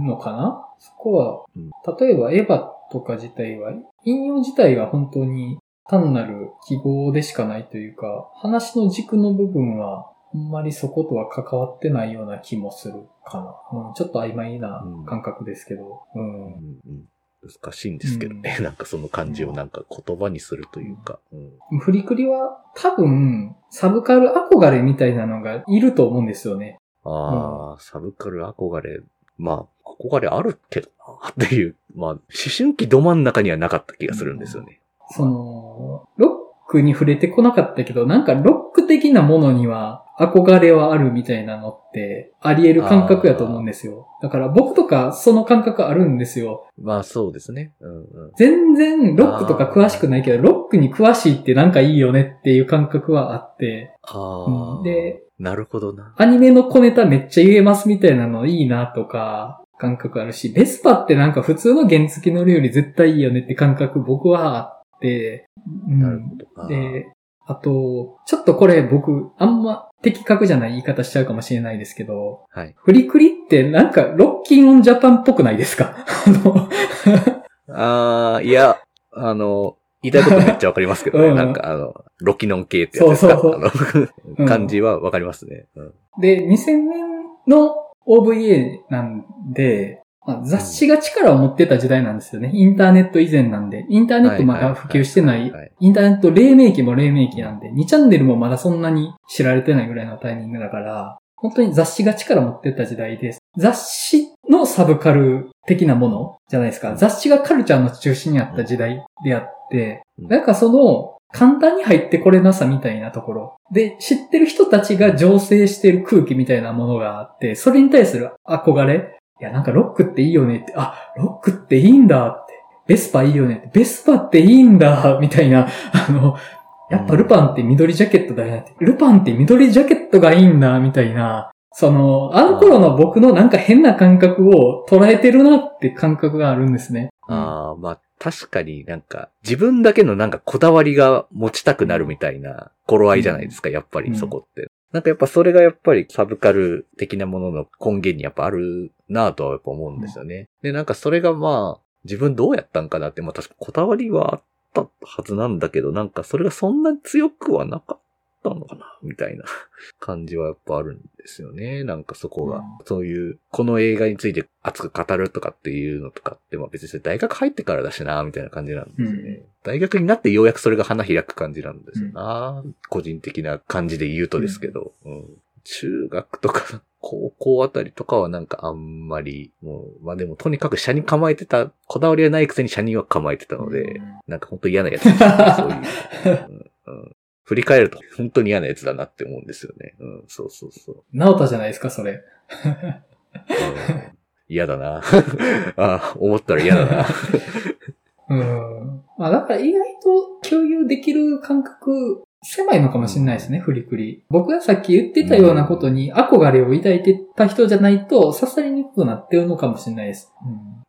るのかな？そこはうん、例えばエヴァとか自体は、引用自体は本当に単なる記号でしかないというか、話の軸の部分は、あんまりそことは関わってないような気もするかな。うん、ちょっと曖昧な感覚ですけど。うんうんうん難しいんですけどね。なんかその感じをなんか言葉にするというか。うんフリクリは多分、サブカル憧れみたいなのがいると思うんですよね。ああ、サブカル憧れ。まあ、憧れあるけどな、っていう。まあ、思春期ど真ん中にはなかった気がするんですよね。その、ロックに触れてこなかったけど、なんかロック的なものには憧れはあるみたいなのってあり得る感覚やと思うんですよ。だから僕とかその感覚あるんですよ。まあ、そうですね。うんうん。全然ロックとか詳しくないけど、ロックに詳しいってなんかいいよねっていう感覚はあって、ああ、で、なるほどな。アニメの小ネタめっちゃ言えますみたいなのいいなとか、感覚あるし、ベスパってなんか普通の原付き乗るより絶対いいよねって感覚僕はあって、うんなるほどな。で、あと、ちょっとこれ僕、あんま的確じゃない言い方しちゃうかもしれないですけど、はい。フリクリってなんかロッキンオンジャパンっぽくないですか？あの、ああ、いや、あの、言いたいことめっちゃわかりますけどね。うんなんかあの、ロキノン系ってやつですか？そうそうあう感じはわかりますね。うんで、2000年の OVA なんで、まあ雑誌が力を持ってた時代なんですよね。インターネット以前なんで。インターネットまだ普及してない。インターネット黎明期も黎明期なんで、2チャンネルもまだそんなに知られてないぐらいのタイミングだから、本当に雑誌が力持ってた時代です。雑誌のサブカル的なものじゃないですか。雑誌がカルチャーの中心にあった時代であって、うんなんかその、簡単に入ってこれなさみたいなところ。で、知ってる人たちが醸成してる空気みたいなものがあって、それに対する憧れ。いや、なんかロックっていいよねって、あ、ロックっていいんだって。ベスパいいよねって、ベスパっていいんだ、みたいな、あの、やっぱルパンって緑ジャケットだよねって、ルパンって緑ジャケットがいいんだ、みたいな、その、あの頃の僕のなんか変な感覚を捉えてるなって感覚があるんですね。ああ、まあ確かになんか自分だけのなんかこだわりが持ちたくなるみたいな頃合いじゃないですか、やっぱりそこって。なんかやっぱそれがやっぱりサブカル的なものの根源にやっぱあるなぁとはやっぱ思うんですよね。で、なんかそれがまあ自分どうやったんかなって、まあ確かこだわりはあったはずなんだけど、なんかそれがそんなに強くはなかったのかなみたいな感じはやっぱあるんですよね。なんかそこが。うんそういう、この映画について熱く語るとかっていうのとかって、まあ別に大学入ってからだしな、みたいな感じなんですよね。うん大学になってようやくそれが花開く感じなんですよな。個人的な感じで言うとですけど。うん中学とか、高校あたりとかはなんかあんまり、もう、まあでもとにかく車に構えてた、こだわりはないくせに車には構えてたので、うんなんか本当嫌なやつですね、そういう。うんうん振り返ると本当に嫌なやつだなって思うんですよね。うん、そうそうそう。ナオタじゃないですか、それ。うん嫌だな。あ思ったら嫌だな。うん。まあだから意外と共有できる感覚、狭いのかもしれないですね、フリクリ。僕がさっき言ってたようなことに憧れを抱いてた人じゃないと刺さりにくくなってるのかもしれないです。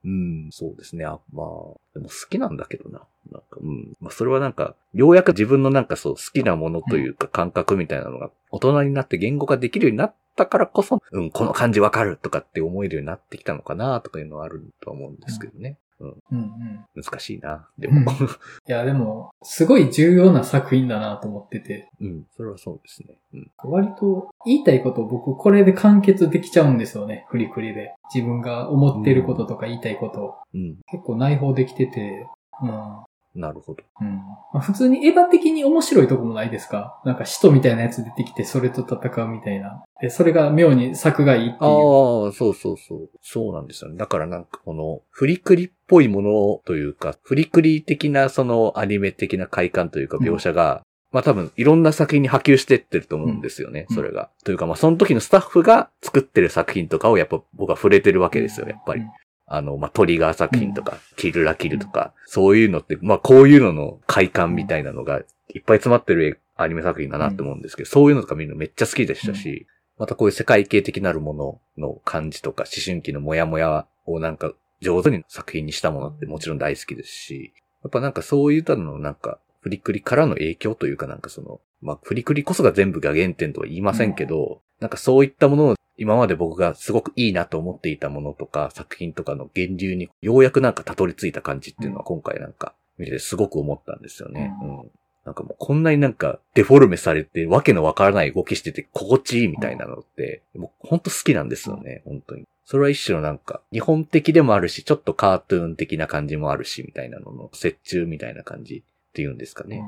うん、そうですね。あまあ、でも好きなんだけどな。うん。まあ、それはなんか、ようやく自分のなんかそう、好きなものというか感覚みたいなのが、大人になって言語化できるようになったからこそ、うん、この感じわかるとかって思えるようになってきたのかな、とかいうのはあるとは思うんですけどね。うん、うん。うんうん。難しいな。でうんも、いや、でも、すごい重要な作品だなと思ってて、うん、それはそうですね。うん。割と言いたいことを僕これで完結できちゃうんですよね、フリクリで。自分が思ってることとか言いたいことを。うん、結構内包できてて、うん。なるほど。うんまあ、普通にエヴァ的に面白いとこもないですか？なんか使徒みたいなやつ出てきてそれと戦うみたいな。で、それが妙に作がいいっていう。ああ、そうそうそう。そうなんですよね。だからなんかこの、フリクリっぽいものというか、フリクリ的なそのアニメ的な快感というか描写が、まあ多分いろんな作品に波及してってると思うんですよね、うんそれが。というかまあその時のスタッフが作ってる作品とかをやっぱ僕は触れてるわけですよ、やっぱり。あの、まあ、トリガー作品とか、キルラキルとか、そういうのって、まあ、こういうのの快感みたいなのがいっぱい詰まってるアニメ作品だなって思うんですけど、そういうのとか見るのめっちゃ好きでしたし、またこういう世界系的なるものの感じとか、思春期のモヤモヤをなんか上手に作品にしたものってもちろん大好きですし、やっぱなんかそういったののなんか、フリクリからの影響というかなんかその、まあ、フリクリこそが全部が原点とは言いませんけど、なんかそういったものを今まで僕がすごくいいなと思っていたものとか作品とかの源流にようやくなんかたどり着いた感じっていうのは今回なんか見ててすごく思ったんですよね。ううん。なんかもうこんなになんかデフォルメされてわけのわからない動きしてて心地いいみたいなのって、もうほんと好きなんですよね、本当に。それは一種のなんか日本的でもあるし、ちょっとカートゥーン的な感じもあるし、みたいなのの折衷みたいな感じっていうんですかうんうんね。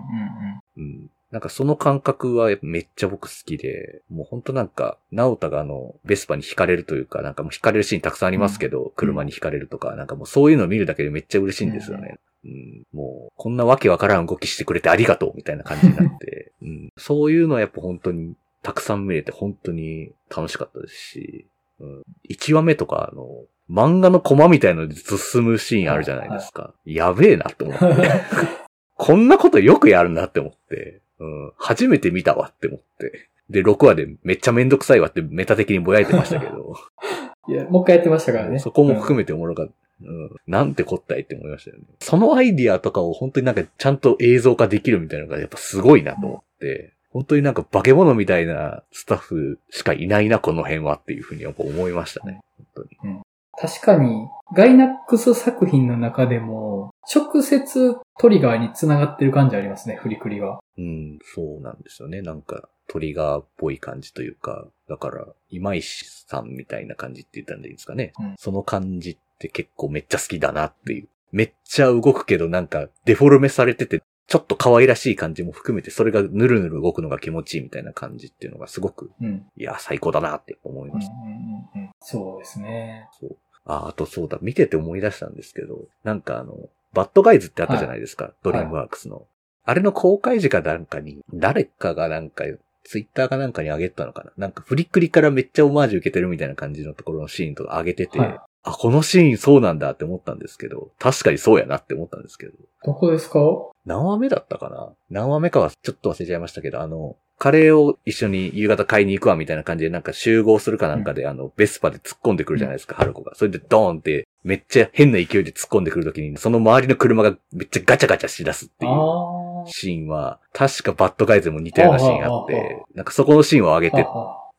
うん。なんかその感覚はめっちゃ僕好きで、もうほんとなんか、ナオタがあの、ベスパに惹かれるというか、なんかもう惹かれるシーンたくさんありますけど、車に惹かれるとか、なんかもうそういうのを見るだけでめっちゃ嬉しいんですよね。うん、もう、こんなわけわからん動きしてくれてありがとうみたいな感じになって、うん、そういうのはやっぱ本当にたくさん見れて本当に楽しかったですし、うん、1話目とかあの、漫画のコマみたいので進むシーンあるじゃないですか。やべえなって思って。こんなことよくやるなって思って、うん、初めて見たわって思って。で、6話でめっちゃめんどくさいわってメタ的にぼやいてましたけど、いや、もう一回やってましたからね。そこも含めておもろかった。うん。なんてこったいって思いましたよね。そのアイディアとかを本当になんかちゃんと映像化できるみたいなのがやっぱすごいなと思って、本当になんか化け物みたいなスタッフしかいないな、この辺はっていうふうにやっぱ思いましたね。本当に。確かに、ガイナックス作品の中でも、直接トリガーに繋がってる感じありますね、フリクリは。うん、そうなんですよね。なんか、トリガーっぽい感じというか、だから、今石さんみたいな感じって言ったんでいいんですかね。うんその感じって結構めっちゃ好きだなっていう。めっちゃ動くけどなんか、デフォルメされてて、ちょっと可愛らしい感じも含めて、それがぬるぬる動くのが気持ちいいみたいな感じっていうのがすごく、うん。いや、最高だなって思いうんうんました。うんうんそうですね。そう。あ、あとそうだ、見てて思い出したんですけど、なんかあの、バッドガイズってあったじゃないですか、ドリームワークスの。あれの公開時かなんかに、誰かがなんか、ツイッターかなんかに上げたのかな。なんかフリクリからめっちゃオマージュ受けてるみたいな感じのところのシーンとか上げてて、はい。あ、このシーンそうなんだって思ったんですけど、確かにそうやなって思ったんですけど。どこですか？何話目だったかな？何話目かはちょっと忘れちゃいましたけど、あの、カレーを一緒に夕方買いに行くわみたいな感じでなんか集合するかなんかで、あの、ベスパで突っ込んでくるじゃないですか、春子が。それでドーンってめっちゃ変な勢いで突っ込んでくるときに、その周りの車がめっちゃガチャガチャしだすっていうあシーンは、確かバッドガイズも似たようなシーンあって、なんかそこのシーンを上げて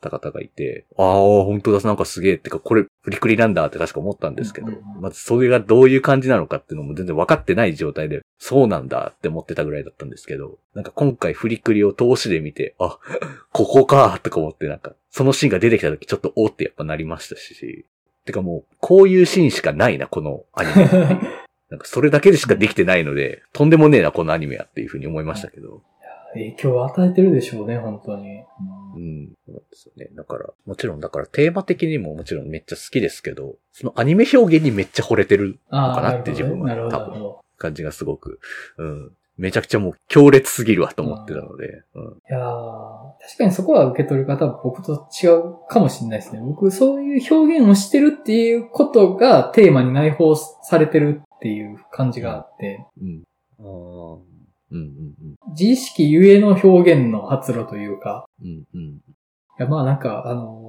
あ。た方がいて、ああ、本当だ、なんかすげえってか、これ、フリクリなんだって確か思ったんですけどまずそれがどういう感じなのかっていうのも全然分かってない状態で、そうなんだって思ってたぐらいだったんですけど、なんか今回フリクリを通しで見て、あ、ここかとか思ってなんか、そのシーンが出てきた時ちょっとおーってやっぱなりましたし、てかもう、こういうシーンしかないな、このアニメ。なんかそれだけでしかできてないので、とんでもねえな、このアニメやっていうふうに思いましたけど。影響を与えてるでしょうね、本当に。うん。そうですよね。だから、もちろん、だからテーマ的にももちろんめっちゃ好きですけど、そのアニメ表現にめっちゃ惚れてるあかなって自分はなるほど、多分。感じがすごく、うん。めちゃくちゃもう強烈すぎるわと思ってたので、うん。いやー確かにそこは受け取り方は僕と違うかもしれないですね。僕、そういう表現をしてるっていうことがテーマに内包されてるっていう感じがあって、うん。あーうんうん自意識ゆえの表現の発露というか、うん。うんうん。いやまあなんか、あのー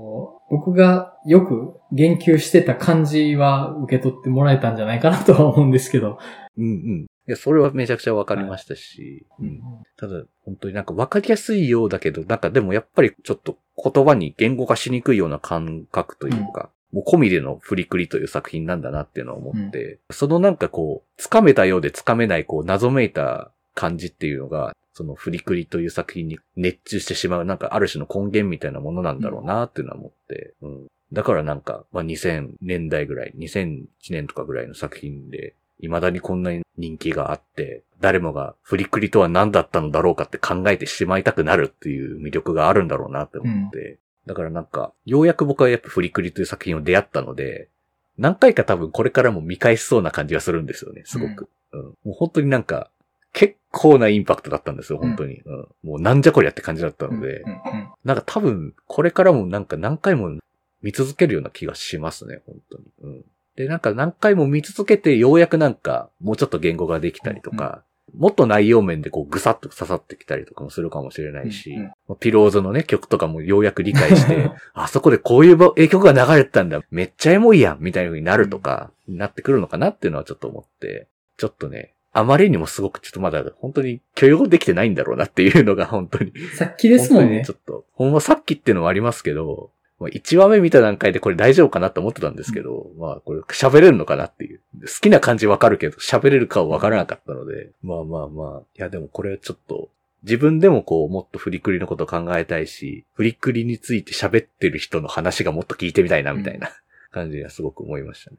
僕がよく言及してた感じは受け取ってもらえたんじゃないかなとは思うんですけど。うんうん。いや、それはめちゃくちゃわかりましたし、うん。ただ、本当になんかわかりやすいようだけど、なんかでもやっぱりちょっと言葉に言語化しにくいような感覚というか、もう込みでのフリクリという作品なんだなっていうのを思って、そのなんかこう、つかめたようでつかめないこう、謎めいた感じっていうのが、そのフリクリという作品に熱中してしまう、なんかある種の根源みたいなものなんだろうなっていうのは思って、うん。だからなんか、まあ、2000年代ぐらい、2001年とかぐらいの作品で、未だにこんなに人気があって、誰もがフリクリとは何だったのだろうかって考えてしまいたくなるっていう魅力があるんだろうなって思って。だからなんか、ようやく僕はやっぱフリクリという作品を出会ったので、何回か多分これからも見返しそうな感じがするんですよね、すごく。うん。もう本当になんか、結構なインパクトだったんですよ、本当に。うん。もうなんじゃこりゃって感じだったので、うんうんなんか多分、これからもなんか何回も見続けるような気がしますね、本当に。うん。で、なんか何回も見続けてようやくなんか、もうちょっと言語ができたりとか、もっと内容面でこうぐさっと刺さってきたりとかもするかもしれないし、うんピローズのね、曲とかもようやく理解して、あそこでこういうばえ曲が流れてたんだ、めっちゃエモいやん、みたいな風になるとか、なってくるのかなっていうのはちょっと思って、ちょっとね、あまりにもすごくちょっとまだ本当に許容できてないんだろうなっていうのが本当にさっきですもんねち。ょっと、ほんまさっきっていうのもありますけど、1話目見た段階でこれ大丈夫かなと思ってたんですけど、まあこれ喋れるのかなっていう。好きな感じわかるけど、喋れるかはわからなかったので、まあまあまあ、いやでもこれはちょっと、自分でもこう、もっとフリクリのことを考えたいし、フリクリについて喋ってる人の話がもっと聞いてみたいな、みたいな感じがすごく思いましたね。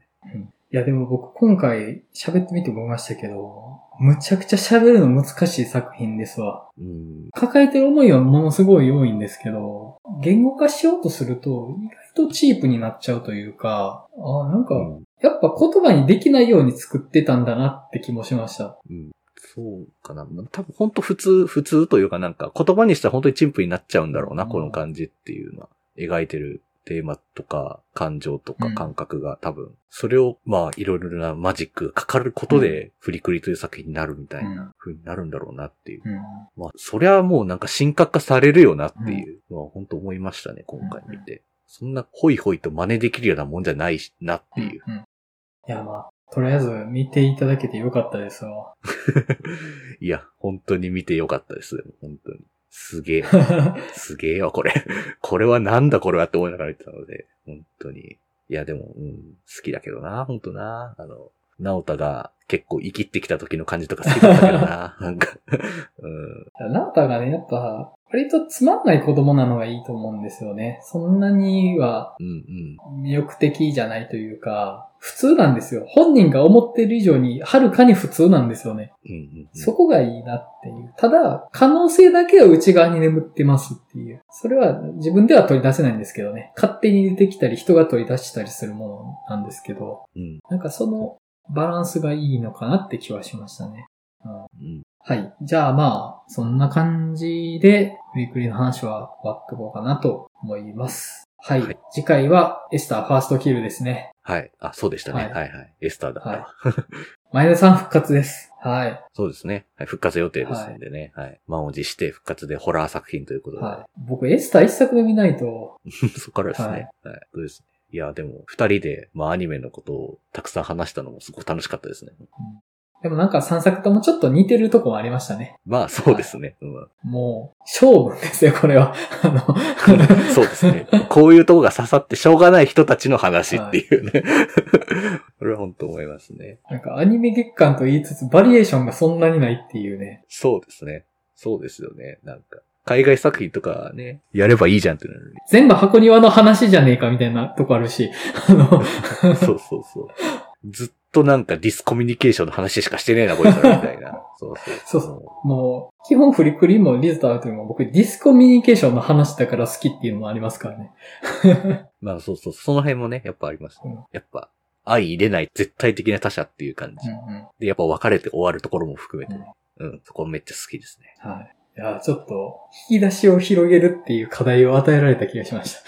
いやでも僕今回喋ってみて思いましたけど、むちゃくちゃ喋るの難しい作品ですわ。うん。抱えてる思いはものすごい多いんですけど、言語化しようとすると意外とチープになっちゃうというか、あなんか、うんやっぱ言葉にできないように作ってたんだなって気もしました。うんそうかな。まあ多分本当普通、普通というかなんか言葉にしたら本当に陳腐になっちゃうんだろうな、うんこの感じっていうのは。描いてるテーマとか感情とかうん感覚が多分、それをまあいろいろなマジックがかかることでフリクリという作品になるみたいな風になるんだろうなっていう。うん。まあそりゃもうなんか神格化されるよなっていうのは本当思いましたね、今回見て。そんなホイホイと真似できるようなもんじゃないしなっていう。うん。いやまあ、とりあえず見ていただけてよかったですわ。いや、本当に見てよかったです。本当に。すげえ。すげえわ、これ。これはなんだこれはって思いながら言ってたので、本当に。いや、でも、うん、好きだけどな、本当な。あの、直太が結構生きってきた時の感じとか好きだったけどな。なんか、うん。ナータがね、やっぱ、割とつまんない子供なのがいいと思うんですよね。そんなには。魅力的じゃないというか、普通なんですよ。本人が思ってる以上に、はるかに普通なんですよね。そこがいいなっていう。ただ、可能性だけは内側に眠ってますっていう。それは自分では取り出せないんですけどね。勝手に出てきたり、人が取り出したりするものなんですけど、うん。なんかそのバランスがいいのかなって気はしましたね。うんうん。はい。じゃあまあ、そんな感じで、ウィークリーの話は終わっておこうかなと思います。はい。はい次回はエスターファーストキルですね。はい。あ、そうでしたね。はいはい、はい、エスターだったわ。はい前田さん復活です。はい。そうですね。はい、復活予定ですんでね。はい。満を持して復活でホラー作品ということで。はい。僕、エスター一作目見ないと、そこからですね。はい。そうですね。いや、でも、二人で、まあ、アニメのことをたくさん話したのもすごく楽しかったですね。でもなんか3作ともちょっと似てるとこもありましたね。まあ、そうですね。うんもう、勝負ですよ、これは。あの、そうですね。こういうとこが刺さってしょうがない人たちの話っていうね。これは本当思いますね。なんかアニメ月間と言いつつ、バリエーションがそんなにないっていうね。そうですね。そうですよね。なんか、海外作品とかね、やればいいじゃんってなる。全部箱庭の話じゃねえかみたいなとこあるし、あの、そうそうそう。ずっとなんかディスコミュニケーションの話しかしてねえな、こいつらみたいな。そうそう。そうそうもう、基本フリクリもリズとアウトにも僕ディスコミュニケーションの話だから好きっていうのもありますからね。まあそうそう、その辺もね、やっぱあります。うんやっぱ、相入れない絶対的な他者っていう感じ。うんうん。で、やっぱ別れて終わるところも含めてね。うん、そこめっちゃ好きですね。はい。いや、ちょっと、引き出しを広げるっていう課題を与えられた気がしました。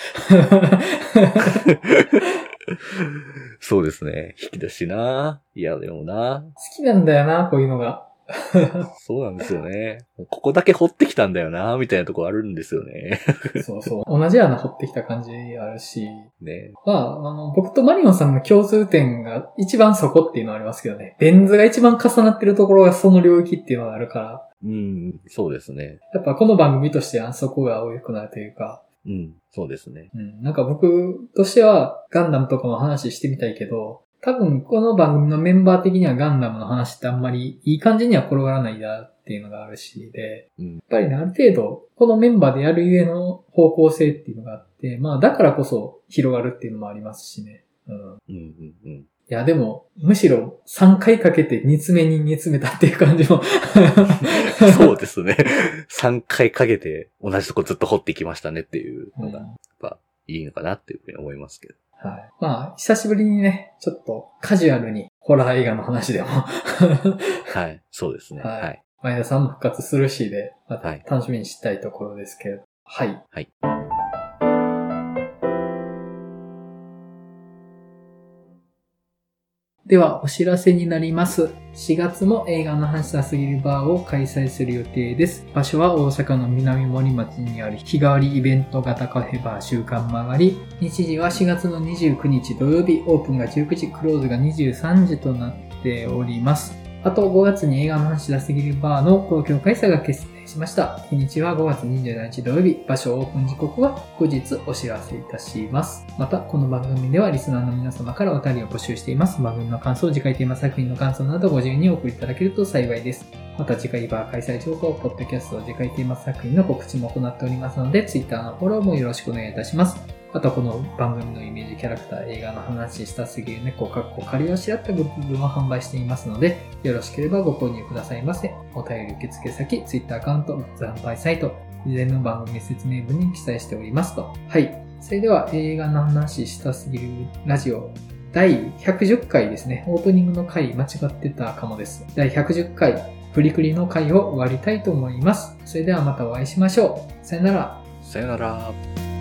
そうですね。引き出しな。いや、でもな。好きなんだよな、こういうのが。そうなんですよね。ここだけ掘ってきたんだよな、みたいなとこあるんですよね。そうそう。同じ穴掘ってきた感じあるし。ね。まあ、あの、僕とマリオンさんの共通点が一番そこっていうのはありますけどね。レンズが一番重なってるところがその領域っていうのがあるから、うん、そうですね。やっぱこの番組としてはそこが多くなるというか、うん、そうですね。うん、なんか僕としてはガンダムとかの話してみたいけど、多分この番組のメンバー的にはガンダムの話ってあんまりいい感じには転がらないなっていうのがあるし、で、うんやっぱりね、ある程度、このメンバーでやるゆえの方向性っていうのがあって、まあだからこそ広がるっていうのもありますしね。うん。うん、うん、うん。いや、でも、むしろ3回かけて煮詰めに煮詰めたっていう感じも。そうですね。3回かけて同じとこずっと掘ってきましたねっていうのが、やっぱいいのかなっていうふうに思いますけど。はい。まあ、久しぶりにね、ちょっとカジュアルにホラー映画の話でも、はい。そうですね。はいはい。前田さんも復活するしで、またはい楽しみにしたいところですけれど。はい。はい。では、お知らせになります。4月も映画の話したすぎるバーを開催する予定です。場所は大阪の南森町にある日替わりイベント型カフェバー週刊曲がり。日時は4月の29日土曜日、オープンが19時、クローズが23時となっております。あと5月に映画の話したすぎるバーの東京開催が決しました。日にちは5月27日土曜日、場所オープン時刻は後日お知らせいたします。また、この番組ではリスナーの皆様からお便りを募集しています。番組の感想、次回テーマ作品の感想などご自由にお送りいただけると幸いです。また次回バー開催情報、ポッドキャスト、次回テーマ作品の告知も行っておりますので、Twitter のフォローもよろしくお願いいたします。あとこの番組のイメージキャラクター、映画の話したすぎる猫、かっこ仮をしらった部分を販売していますので、よろしければご購入くださいませ。お便り受付先、Twitter アカウント、グッズ販売サイト、事前の番組説明文に記載しておりますと。はい。それでは映画の話したすぎるラジオ第110回ですね。オープニングの回間違ってたかもです。第110回、プリクリの回を終わりたいと思います。それではまたお会いしましょう。さよなら。さよなら。